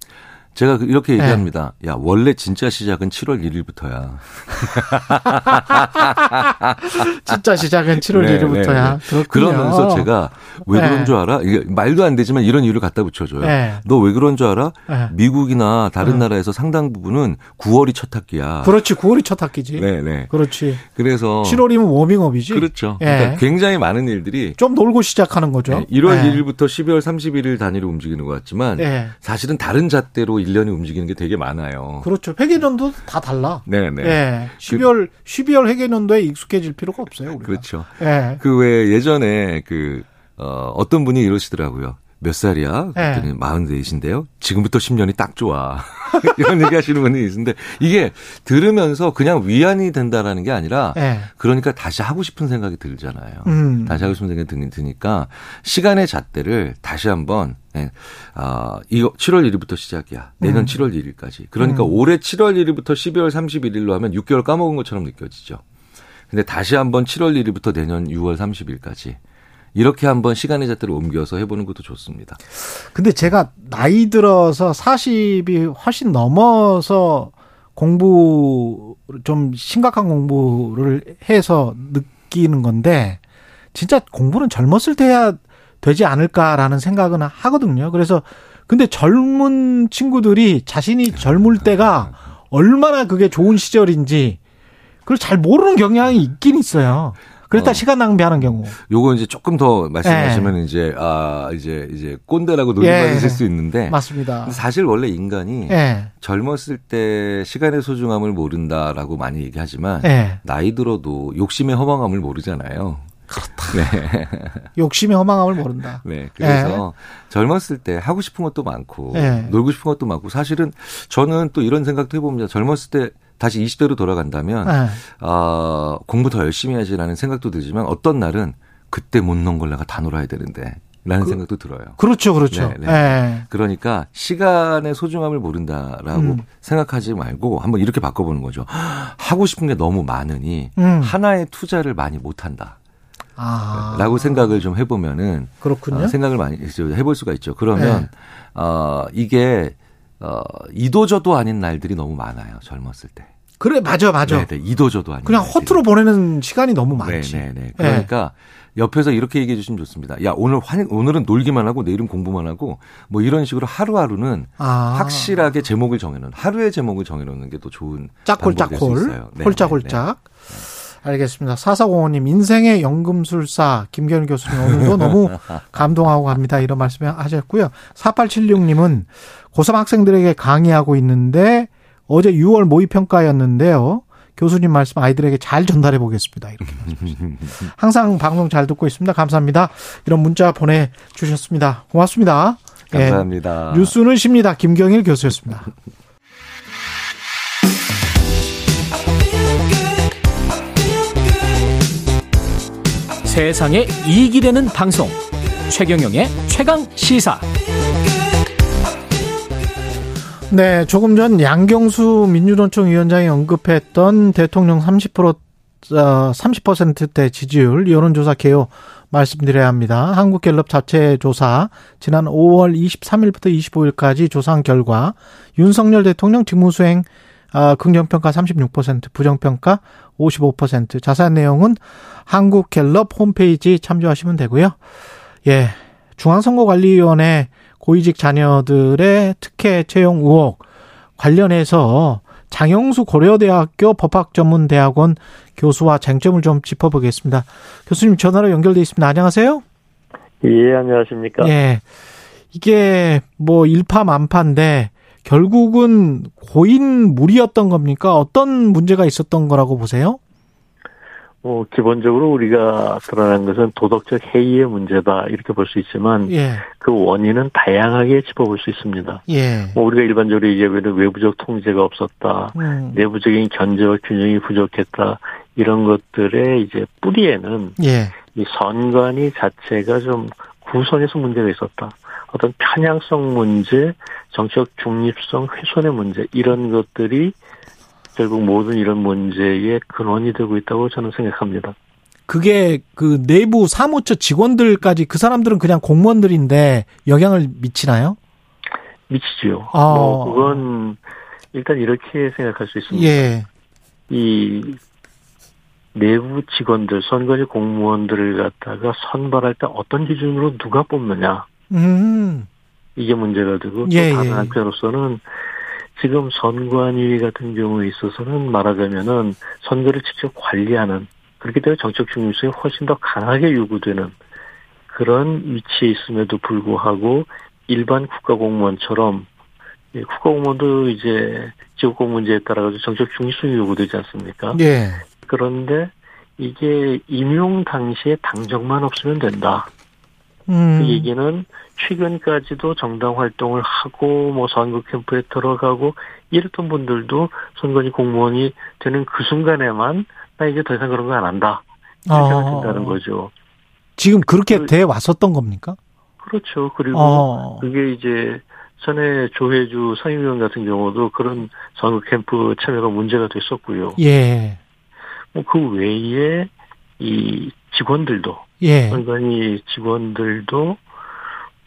제가 그- 이렇게 네. 얘기합니다. 야, 원래 진짜 시작은 7월 1일부터야. 진짜 시작은 7월 네, 1일부터야. 네, 네. 그러면서 제가 왜 네. 그런 줄 알아? 이게 말도 안 되지만 이런 이유를 갖다 붙여줘요. 네. 너왜 그런 줄 알아? 네. 미국이나 다른 네. 나라에서 상당 부분은 9월이 첫 학기야. 그렇지 9월이 첫 학기지. 네, 네. 그렇지. 그래서 7월이면 워밍업이지. 그렇죠. 예. 그러니까 굉장히 많은 일들이 좀 놀고 시작하는 거죠. 네, 1월 예. 1일부터 12월 31일 단위로 움직이는 것 같지만 예. 사실은 다른 잣대로 1년이 움직이는 게 되게 많아요. 그렇죠. 회계년도 다 달라. 네, 네. 예. 12월 12월 회계년도에 익숙해질 필요가 없어요. 우리가. 그렇죠. 예. 그 왜 예전에 그 어, 어떤 분이 이러시더라고요. 몇 살이야? 네. 그랬더니 44이신데요. 지금부터 10년이 딱 좋아. 이런 얘기 하시는 분이 있는데 이게 들으면서 그냥 위안이 된다라는 게 아니라 예. 그러니까 다시 하고 싶은 생각이 들잖아요. 음. 다시 하고 싶은 생각이 드- 드니까 시간의 잣대를 다시 한번 예, 아, 이거 7월 1일부터 시작이야. 내년 음. 7월 1일까지. 그러니까 음. 올해 7월 1일부터 12월 31일로 하면 6개월 까먹은 것처럼 느껴지죠. 근데 다시 한번 7월 1일부터 내년 6월 30일까지 이렇게 한번 시간의 잣대를 옮겨서 해보는 것도 좋습니다. 근데 제가 나이 들어서 40이 훨씬 넘어서 공부 좀 심각한 공부를 해서 느끼는 건데 진짜 공부는 젊었을 때 해야 되지 않을까라는 생각은 하거든요. 그래서 근데 젊은 친구들이 자신이 젊을 때가 얼마나 그게 좋은 시절인지 그걸 잘 모르는 경향이 있긴 있어요. 그랬다 어. 시간 낭비하는 경우. 요거 이제 조금 더 말씀하시면 이제 아 이제 이제 꼰대라고 놀림받으실 예. 수 있는데 맞습니다. 사실 원래 인간이 예. 젊었을 때 시간의 소중함을 모른다라고 많이 얘기하지만 예. 나이 들어도 욕심의 허망함을 모르잖아요. 그렇다. 네. 욕심의 허망함을 모른다. 네. 그래서 젊었을 때 하고 싶은 것도 많고 예. 놀고 싶은 것도 많고 사실은 저는 또 이런 생각도 해봅니다. 젊었을 때 다시 20대로 돌아간다면 예. 아, 공부 더 열심히 해야지라는 생각도 들지만 어떤 날은 그때 못 논 걸 내가 다 놀아야 되는데 라는 그- 생각도 들어요. 그렇죠, 그렇죠. 네, 네. 예. 그러니까 시간의 소중함을 모른다라고 음. 생각하지 말고 한번 이렇게 바꿔보는 거죠. 하고 싶은 게 너무 많으니 음. 하나의 투자를 많이 못한다. 아. 라고 생각을 좀 해보면은 그렇군요. 어, 생각을 많이 해볼 수가 있죠. 그러면 네. 어, 이게 어, 이도저도 아닌 날들이 너무 많아요. 젊었을 때. 그래, 맞아, 맞아. 네, 네, 이도저도 아닌 그냥 날들이. 허투루 보내는 시간이 너무 많지. 네, 네, 네. 그러니까 옆에서 이렇게 얘기해 주시면 좋습니다. 야, 오늘 환, 오늘은 놀기만 하고 내일은 공부만 하고 뭐 이런 식으로 하루하루는 아. 확실하게 제목을 정해놓은 하루의 제목을 정해놓는 게 또 좋은 짝골, 짝골. 있어요. 네, 홀짝홀짝. 알겠습니다. 사사공원님, 인생의 연금술사, 김견일 교수님 오늘도 너무 감동하고 갑니다. 이런 말씀 하셨고요. 4876님은 고3 학생들에게 강의하고 있는데 어제 6월 모의평가였는데요. 교수님 말씀 아이들에게 잘 전달해 보겠습니다. 이렇게 말씀하셨습니다. 항상 방송 잘 듣고 있습니다. 감사합니다. 이런 문자 보내주셨습니다. 고맙습니다. 네. 예. 감사합니다. 뉴스는 쉽니다. 김경일 교수였습니다. 세상에 이익이 되는 방송 최경영의 최강 시사 네, 조금 전 양경수 민주노총 위원장이 언급했던 대통령 30% 어, 30%대 지지율 여론조사 개요 말씀드려야 합니다. 한국갤럽 자체 조사 지난 5월 23일부터 25일까지 조사한 결과 윤석열 대통령 직무수행 아, 긍정평가 36%, 부정평가 55%. 자세한 내용은 한국갤럽 홈페이지 참조하시면 되고요. 예. 중앙선거관리위원회 고위직 자녀들의 특혜 채용 의혹 관련해서 장영수 고려대학교 법학전문대학원 교수와 쟁점을 좀 짚어보겠습니다. 교수님 전화로 연결돼 있습니다. 안녕하세요. 예, 안녕하십니까. 예. 이게 뭐 일파만파인데 결국은 고인 무리였던 겁니까? 어떤 문제가 있었던 거라고 보세요? 뭐 기본적으로 우리가 드러난 것은 도덕적 해이의 문제다 이렇게 볼 수 있지만 예. 그 원인은 다양하게 짚어볼 수 있습니다. 예. 뭐 우리가 일반적으로 얘기하는 외부적 통제가 없었다, 음. 내부적인 견제와 균형이 부족했다 이런 것들의 이제 뿌리에는 예. 이 선관위 자체가 좀 구성에서 문제가 있었다. 어떤 편향성 문제, 정치적 중립성 훼손의 문제 이런 것들이 결국 모든 이런 문제의 근원이 되고 있다고 저는 생각합니다. 그게 그 내부 사무처 직원들까지 그 사람들은 그냥 공무원들인데 영향을 미치나요? 미치지요. 아. 뭐 그건 일단 이렇게 생각할 수 있습니다. 예. 이 내부 직원들, 선관위 공무원들을 갖다가 선발할 때 어떤 기준으로 누가 뽑느냐 음. 이게 문제가 되고 예, 또 다른 예. 한편으로서는 지금 선관위 같은 경우에 있어서는 말하자면은 선거를 직접 관리하는 그렇기 때문에 정책 중립성이 훨씬 더 강하게 요구되는 그런 위치에 있음에도 불구하고 일반 국가공무원처럼 이 국가공무원도 이제 지역공무원제에 따라 가지고 정책 중립성이 요구되지 않습니까? 예. 그런데 이게 임용 당시에 당적만 없으면 된다. 음. 그 얘기는 최근까지도 정당 활동을 하고 뭐 선거 캠프에 들어가고 이랬던 분들도 선관위 공무원이 되는 그 순간에만 나 이제 더 이상 그런 거 안 한다. 이렇게 아. 하면 된다는 거죠. 지금 그렇게 돼 왔었던 겁니까? 그렇죠. 그리고 어. 그게 이제 전에 조혜주 상임위원 같은 경우도 그런 선거 캠프 참여가 문제가 됐었고요. 예. 뭐 그 외에 이 직원들도 예. 선관위 직원들도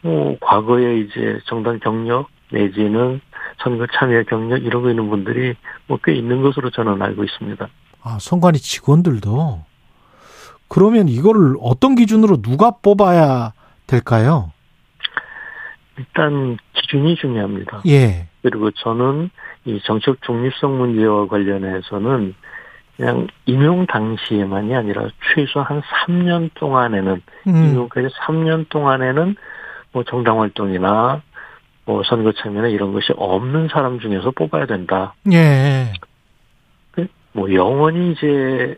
뭐 과거에 이제 정당 경력 내지는 선거 참여 경력 거 있는 분들이 뭐 꽤 있는 것으로 저는 알고 있습니다. 아, 선관위 직원들도 그러면 이거를 어떤 기준으로 누가 뽑아야 될까요? 일단 기준이 중요합니다. 예. 그리고 저는 이 정책 중립성 문제와 관련해서는 그냥 임용 당시에만이 아니라 최소 한 3년 동안에는 음. 임용까지 3년 동안에는 뭐 정당 활동이나 뭐 선거 참여나 이런 것이 없는 사람 중에서 뽑아야 된다. 예. 뭐 영원히 이제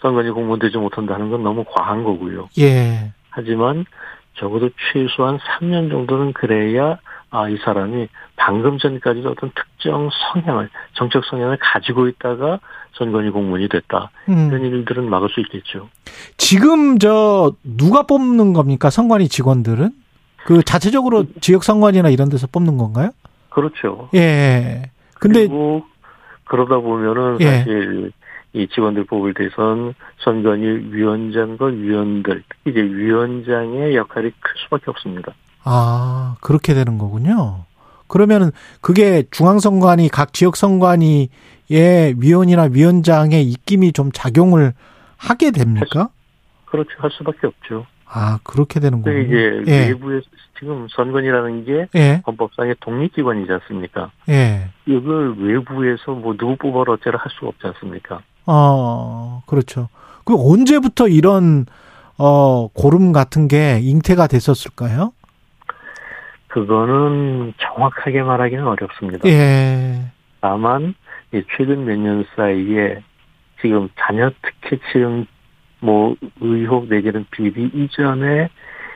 선관위 공무원 되지 못한다는 건 너무 과한 거고요. 예. 하지만 적어도 최소한 3년 정도는 그래야 아, 이 사람이 방금 전까지도 어떤 특정 성향을, 정책 성향을 가지고 있다가 선관위 공무원이 됐다. 음. 이런 일들은 막을 수 있겠죠. 지금 저 누가 뽑는 겁니까? 선관위 직원들은? 그 자체적으로 지역 선관위나 이런 데서 뽑는 건가요? 그렇죠. 예. 근데 그리고 그러다 보면은 예. 사실 이 직원들 뽑을 때선 선관위 위원장과 위원들, 이제 위원장의 역할이 클 수밖에 없습니다. 아, 그렇게 되는 거군요. 그러면은 그게 중앙선관위 각 지역 선관위 의 위원이나 위원장의 입김이 좀 작용을 하게 됩니까? 그렇죠. 할 수밖에 없죠. 아, 그렇게 되는 거군요. 이제 예. 외부에서 지금 선관위라는 게 예. 헌법상의 독립기관이지 않습니까? 예. 이걸 외부에서 뭐 누구 뽑아라 어쩌라 할 수가 없지 않습니까? 어, 그렇죠. 그 언제부터 이런 어 고름 같은 게 잉태가 됐었을까요? 그거는 정확하게 말하기는 어렵습니다. 예. 다만 이 최근 몇 년 사이에 지금 자녀 특혜 채용 뭐 의혹 내지는 비리 이전에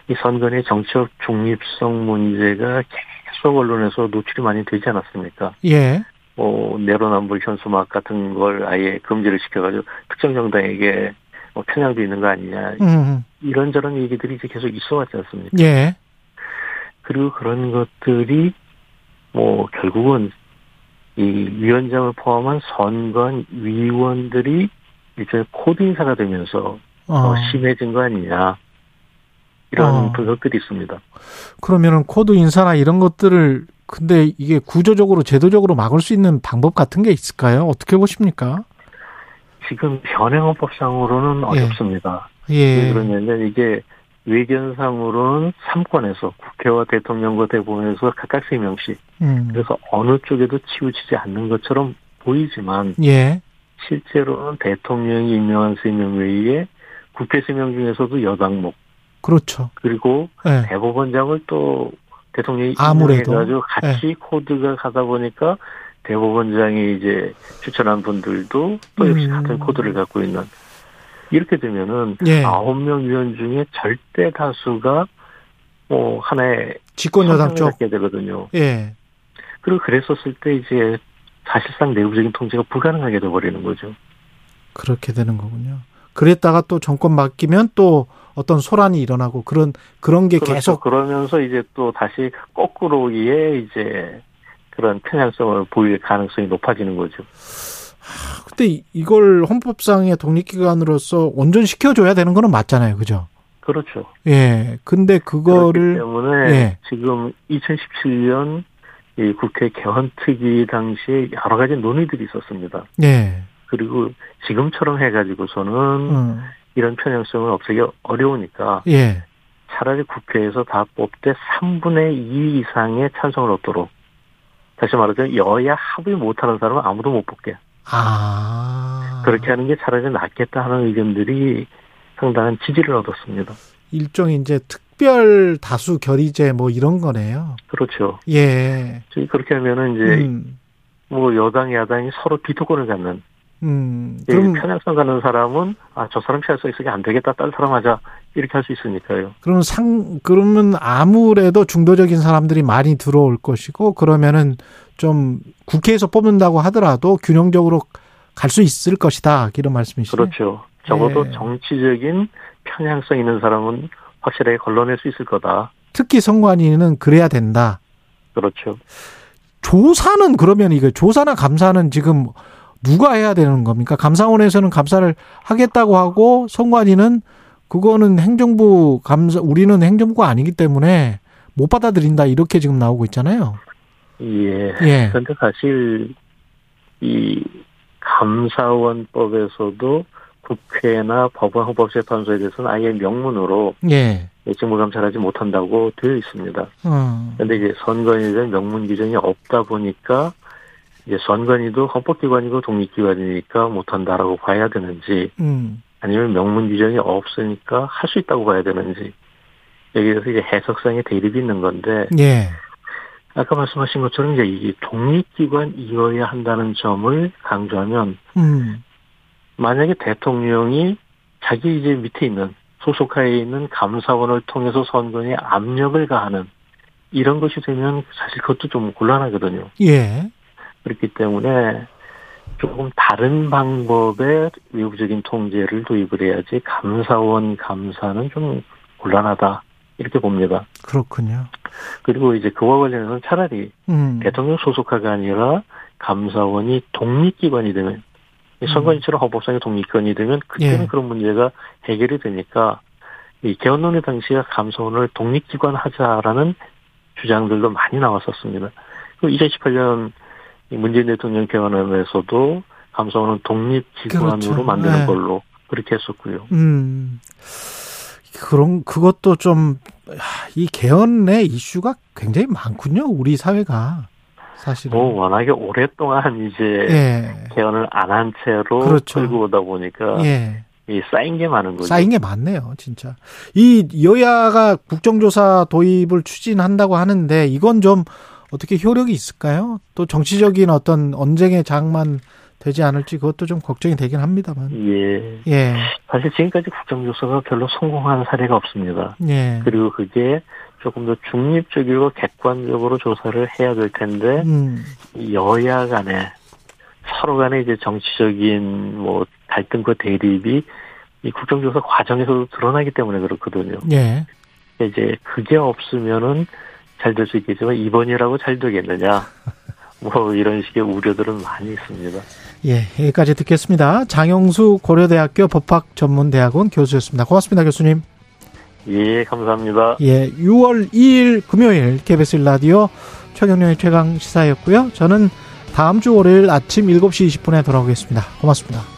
이 선관위 정치적 중립성 문제가 계속 언론에서 노출이 많이 되지 않았습니까? 예. 뭐 내로남불 현수막 같은 걸 아예 금지를 시켜가지고 특정 정당에게 뭐 편향도 있는 거 아니냐 음. 이런저런 얘기들이 이제 계속 있어왔지 않습니까? 예. 그리고 그런 것들이 뭐 결국은 이 위원장을 포함한 선관 위원들이 이제 코드 인사가 되면서 어. 더 심해진 거 아니냐 이런 어. 분석들이 있습니다. 그러면은 코드 인사나 이런 것들을 근데 이게 구조적으로 제도적으로 막을 수 있는 방법 같은 게 있을까요? 어떻게 보십니까? 지금 현행헌법상으로는 어렵습니다. 예. 왜 그러냐면 이게 외견상으로는 3권에서 국회와 대통령과 대법원에서 각각 3명씩 음. 그래서 어느 쪽에도 치우치지 않는 것처럼 보이지만 예. 실제로는 대통령이 임명한 3명 외에 국회 3명 중에서도 여당목 그렇죠. 그리고 예. 대법원장을 또 대통령이 아무래도. 임명해가지고 같이 코드가 가다 보니까 대법원장이 이제 추천한 분들도 또 역시 음. 같은 코드를 갖고 있는 이렇게 되면은 예. 아홉 명 위원 중에 절대 다수가 뭐 하나의 집권 여당 쪽. 되거든요. 예. 그리고 그랬었을 때 이제 사실상 내부적인 통제가 불가능하게 돼버리는 거죠. 그렇게 되는 거군요. 그랬다가 또 정권 바뀌면 또 어떤 소란이 일어나고 그런 그런 게 그렇죠. 계속 그러면서 이제 또 다시 거꾸로의 이제 그런 편향성을 보일 가능성이 높아지는 거죠. 근데 이- 이걸 헌법상의 독립기관으로서 온전시켜줘야 되는 거는 맞잖아요. 그죠? 그렇죠. 예. 근데 그거를 때문에 예. 지금 2017년 이 국회 개헌특위 당시에 여러 가지 논의들이 있었습니다. 예. 그리고 지금처럼 해가지고서는 음. 이런 편향성을 없애기 어려우니까 예. 차라리 국회에서 다 뽑되 3분의 2 이상의 찬성을 얻도록 다시 말하자면 여야 합의 못하는 사람은 아무도 못 뽑게 아. 그렇게 하는 게 차라리 낫겠다 하는 의견들이 상당한 지지를 얻었습니다. 일종의 이제 특별 다수 결의제 뭐 이런 거네요. 그렇죠. 예. 그렇게 하면은 이제 음. 뭐 여당 야당이 서로 비토권을 갖는 음. 이 그럼 편향성 가는 사람은 아 저 사람 피할 수 있으니 안 되겠다 딴 사람 하자 이렇게 할 수 있으니까요. 그러면 상 그러면 아무래도 중도적인 사람들이 많이 들어올 것이고 그러면은 좀 국회에서 뽑는다고 하더라도 균형적으로 갈 수 있을 것이다. 이런 말씀이시죠? 그렇죠. 적어도 예. 정치적인 편향성 있는 사람은 확실하게 걸러낼 수 있을 거다. 특히 선관위는 그래야 된다. 그렇죠. 조사는 그러면 이거 조사나 감사는 지금 누가 해야 되는 겁니까? 감사원에서는 감사를 하겠다고 하고 선관위는 그거는 행정부 감사 우리는 행정부가 아니기 때문에 못 받아들인다 이렇게 지금 나오고 있잖아요. 예. 예. 그런데 사실 이 감사원법에서도 국회나 법원 헌법재판소에 대해서는 아예 명문으로 예. 직무 감찰하지 못한다고 되어 있습니다. 어. 그런데 이제 선관위에 대한 명문 규정이 없다 보니까 이제 선관위도 헌법기관이고 독립기관이니까 못한다라고 봐야 되는지 음. 아니면 명문 규정이 없으니까 할 수 있다고 봐야 되는지 여기에서 이제 해석상의 대립이 있는 건데 예. 아까 말씀하신 것처럼 이제 이게 독립기관이어야 한다는 점을 강조하면 음. 만약에 대통령이 자기 이제 밑에 있는 소속하에 있는 감사원을 통해서 선관위에 압력을 가하는 이런 것이 되면 사실 그것도 좀 곤란하거든요. 예. 그렇기 때문에 조금 다른 방법의 외부적인 통제를 도입을 해야지 감사원 감사는 좀 곤란하다 이렇게 봅니다. 그렇군요. 그리고 이제 그와 관련해서는 차라리 음. 대통령 소속화가 아니라 감사원이 독립기관이 되면 이 선관위처럼 헌법상의 독립기관이 되면 그때는 음. 예. 그런 문제가 해결이 되니까 이 개헌론의 당시에 감사원을 독립기관 하자라는 주장들도 많이 나왔었습니다. 그리고 2018년 이 문재인 대통령 개헌안에서도 감사원은 독립기관으로 그렇죠. 만드는 네. 걸로 그렇게 했었고요. 음. 그런 그것도 좀 이 개헌의 이슈가 굉장히 많군요. 우리 사회가 사실은. 뭐 워낙에 오랫동안 이제 예. 개헌을 안 한 채로 그렇죠. 끌고 오다 보니까 예. 이 쌓인 게 많은 거죠. 쌓인 게 많네요, 진짜. 이 여야가 국정조사 도입을 추진한다고 하는데 이건 좀 어떻게 효력이 있을까요? 또 정치적인 어떤 언쟁의 장만 되지 않을지 그것도 좀 걱정이 되긴 합니다만. 예. 예. 사실 지금까지 국정조사가 별로 성공한 사례가 없습니다. 예. 그리고 그게 조금 더 중립적이고 객관적으로 조사를 해야 될 텐데 음. 이 여야 간에 서로 간에 이제 정치적인 뭐 갈등과 대립이 이 국정조사 과정에서도 드러나기 때문에 그렇거든요. 예. 이제 그게 없으면은 잘 될 수 있겠지만 이번이라고 잘 되겠느냐 뭐 이런 식의 우려들은 많이 있습니다. 예, 여기까지 듣겠습니다. 장영수 고려대학교 법학전문대학원 교수였습니다. 고맙습니다, 교수님. 예, 감사합니다. 예, 6월 2일 금요일 KBS 라디오 최경련의 최강 시사였고요. 저는 다음 주 월요일 아침 7시 20분에 돌아오겠습니다. 고맙습니다.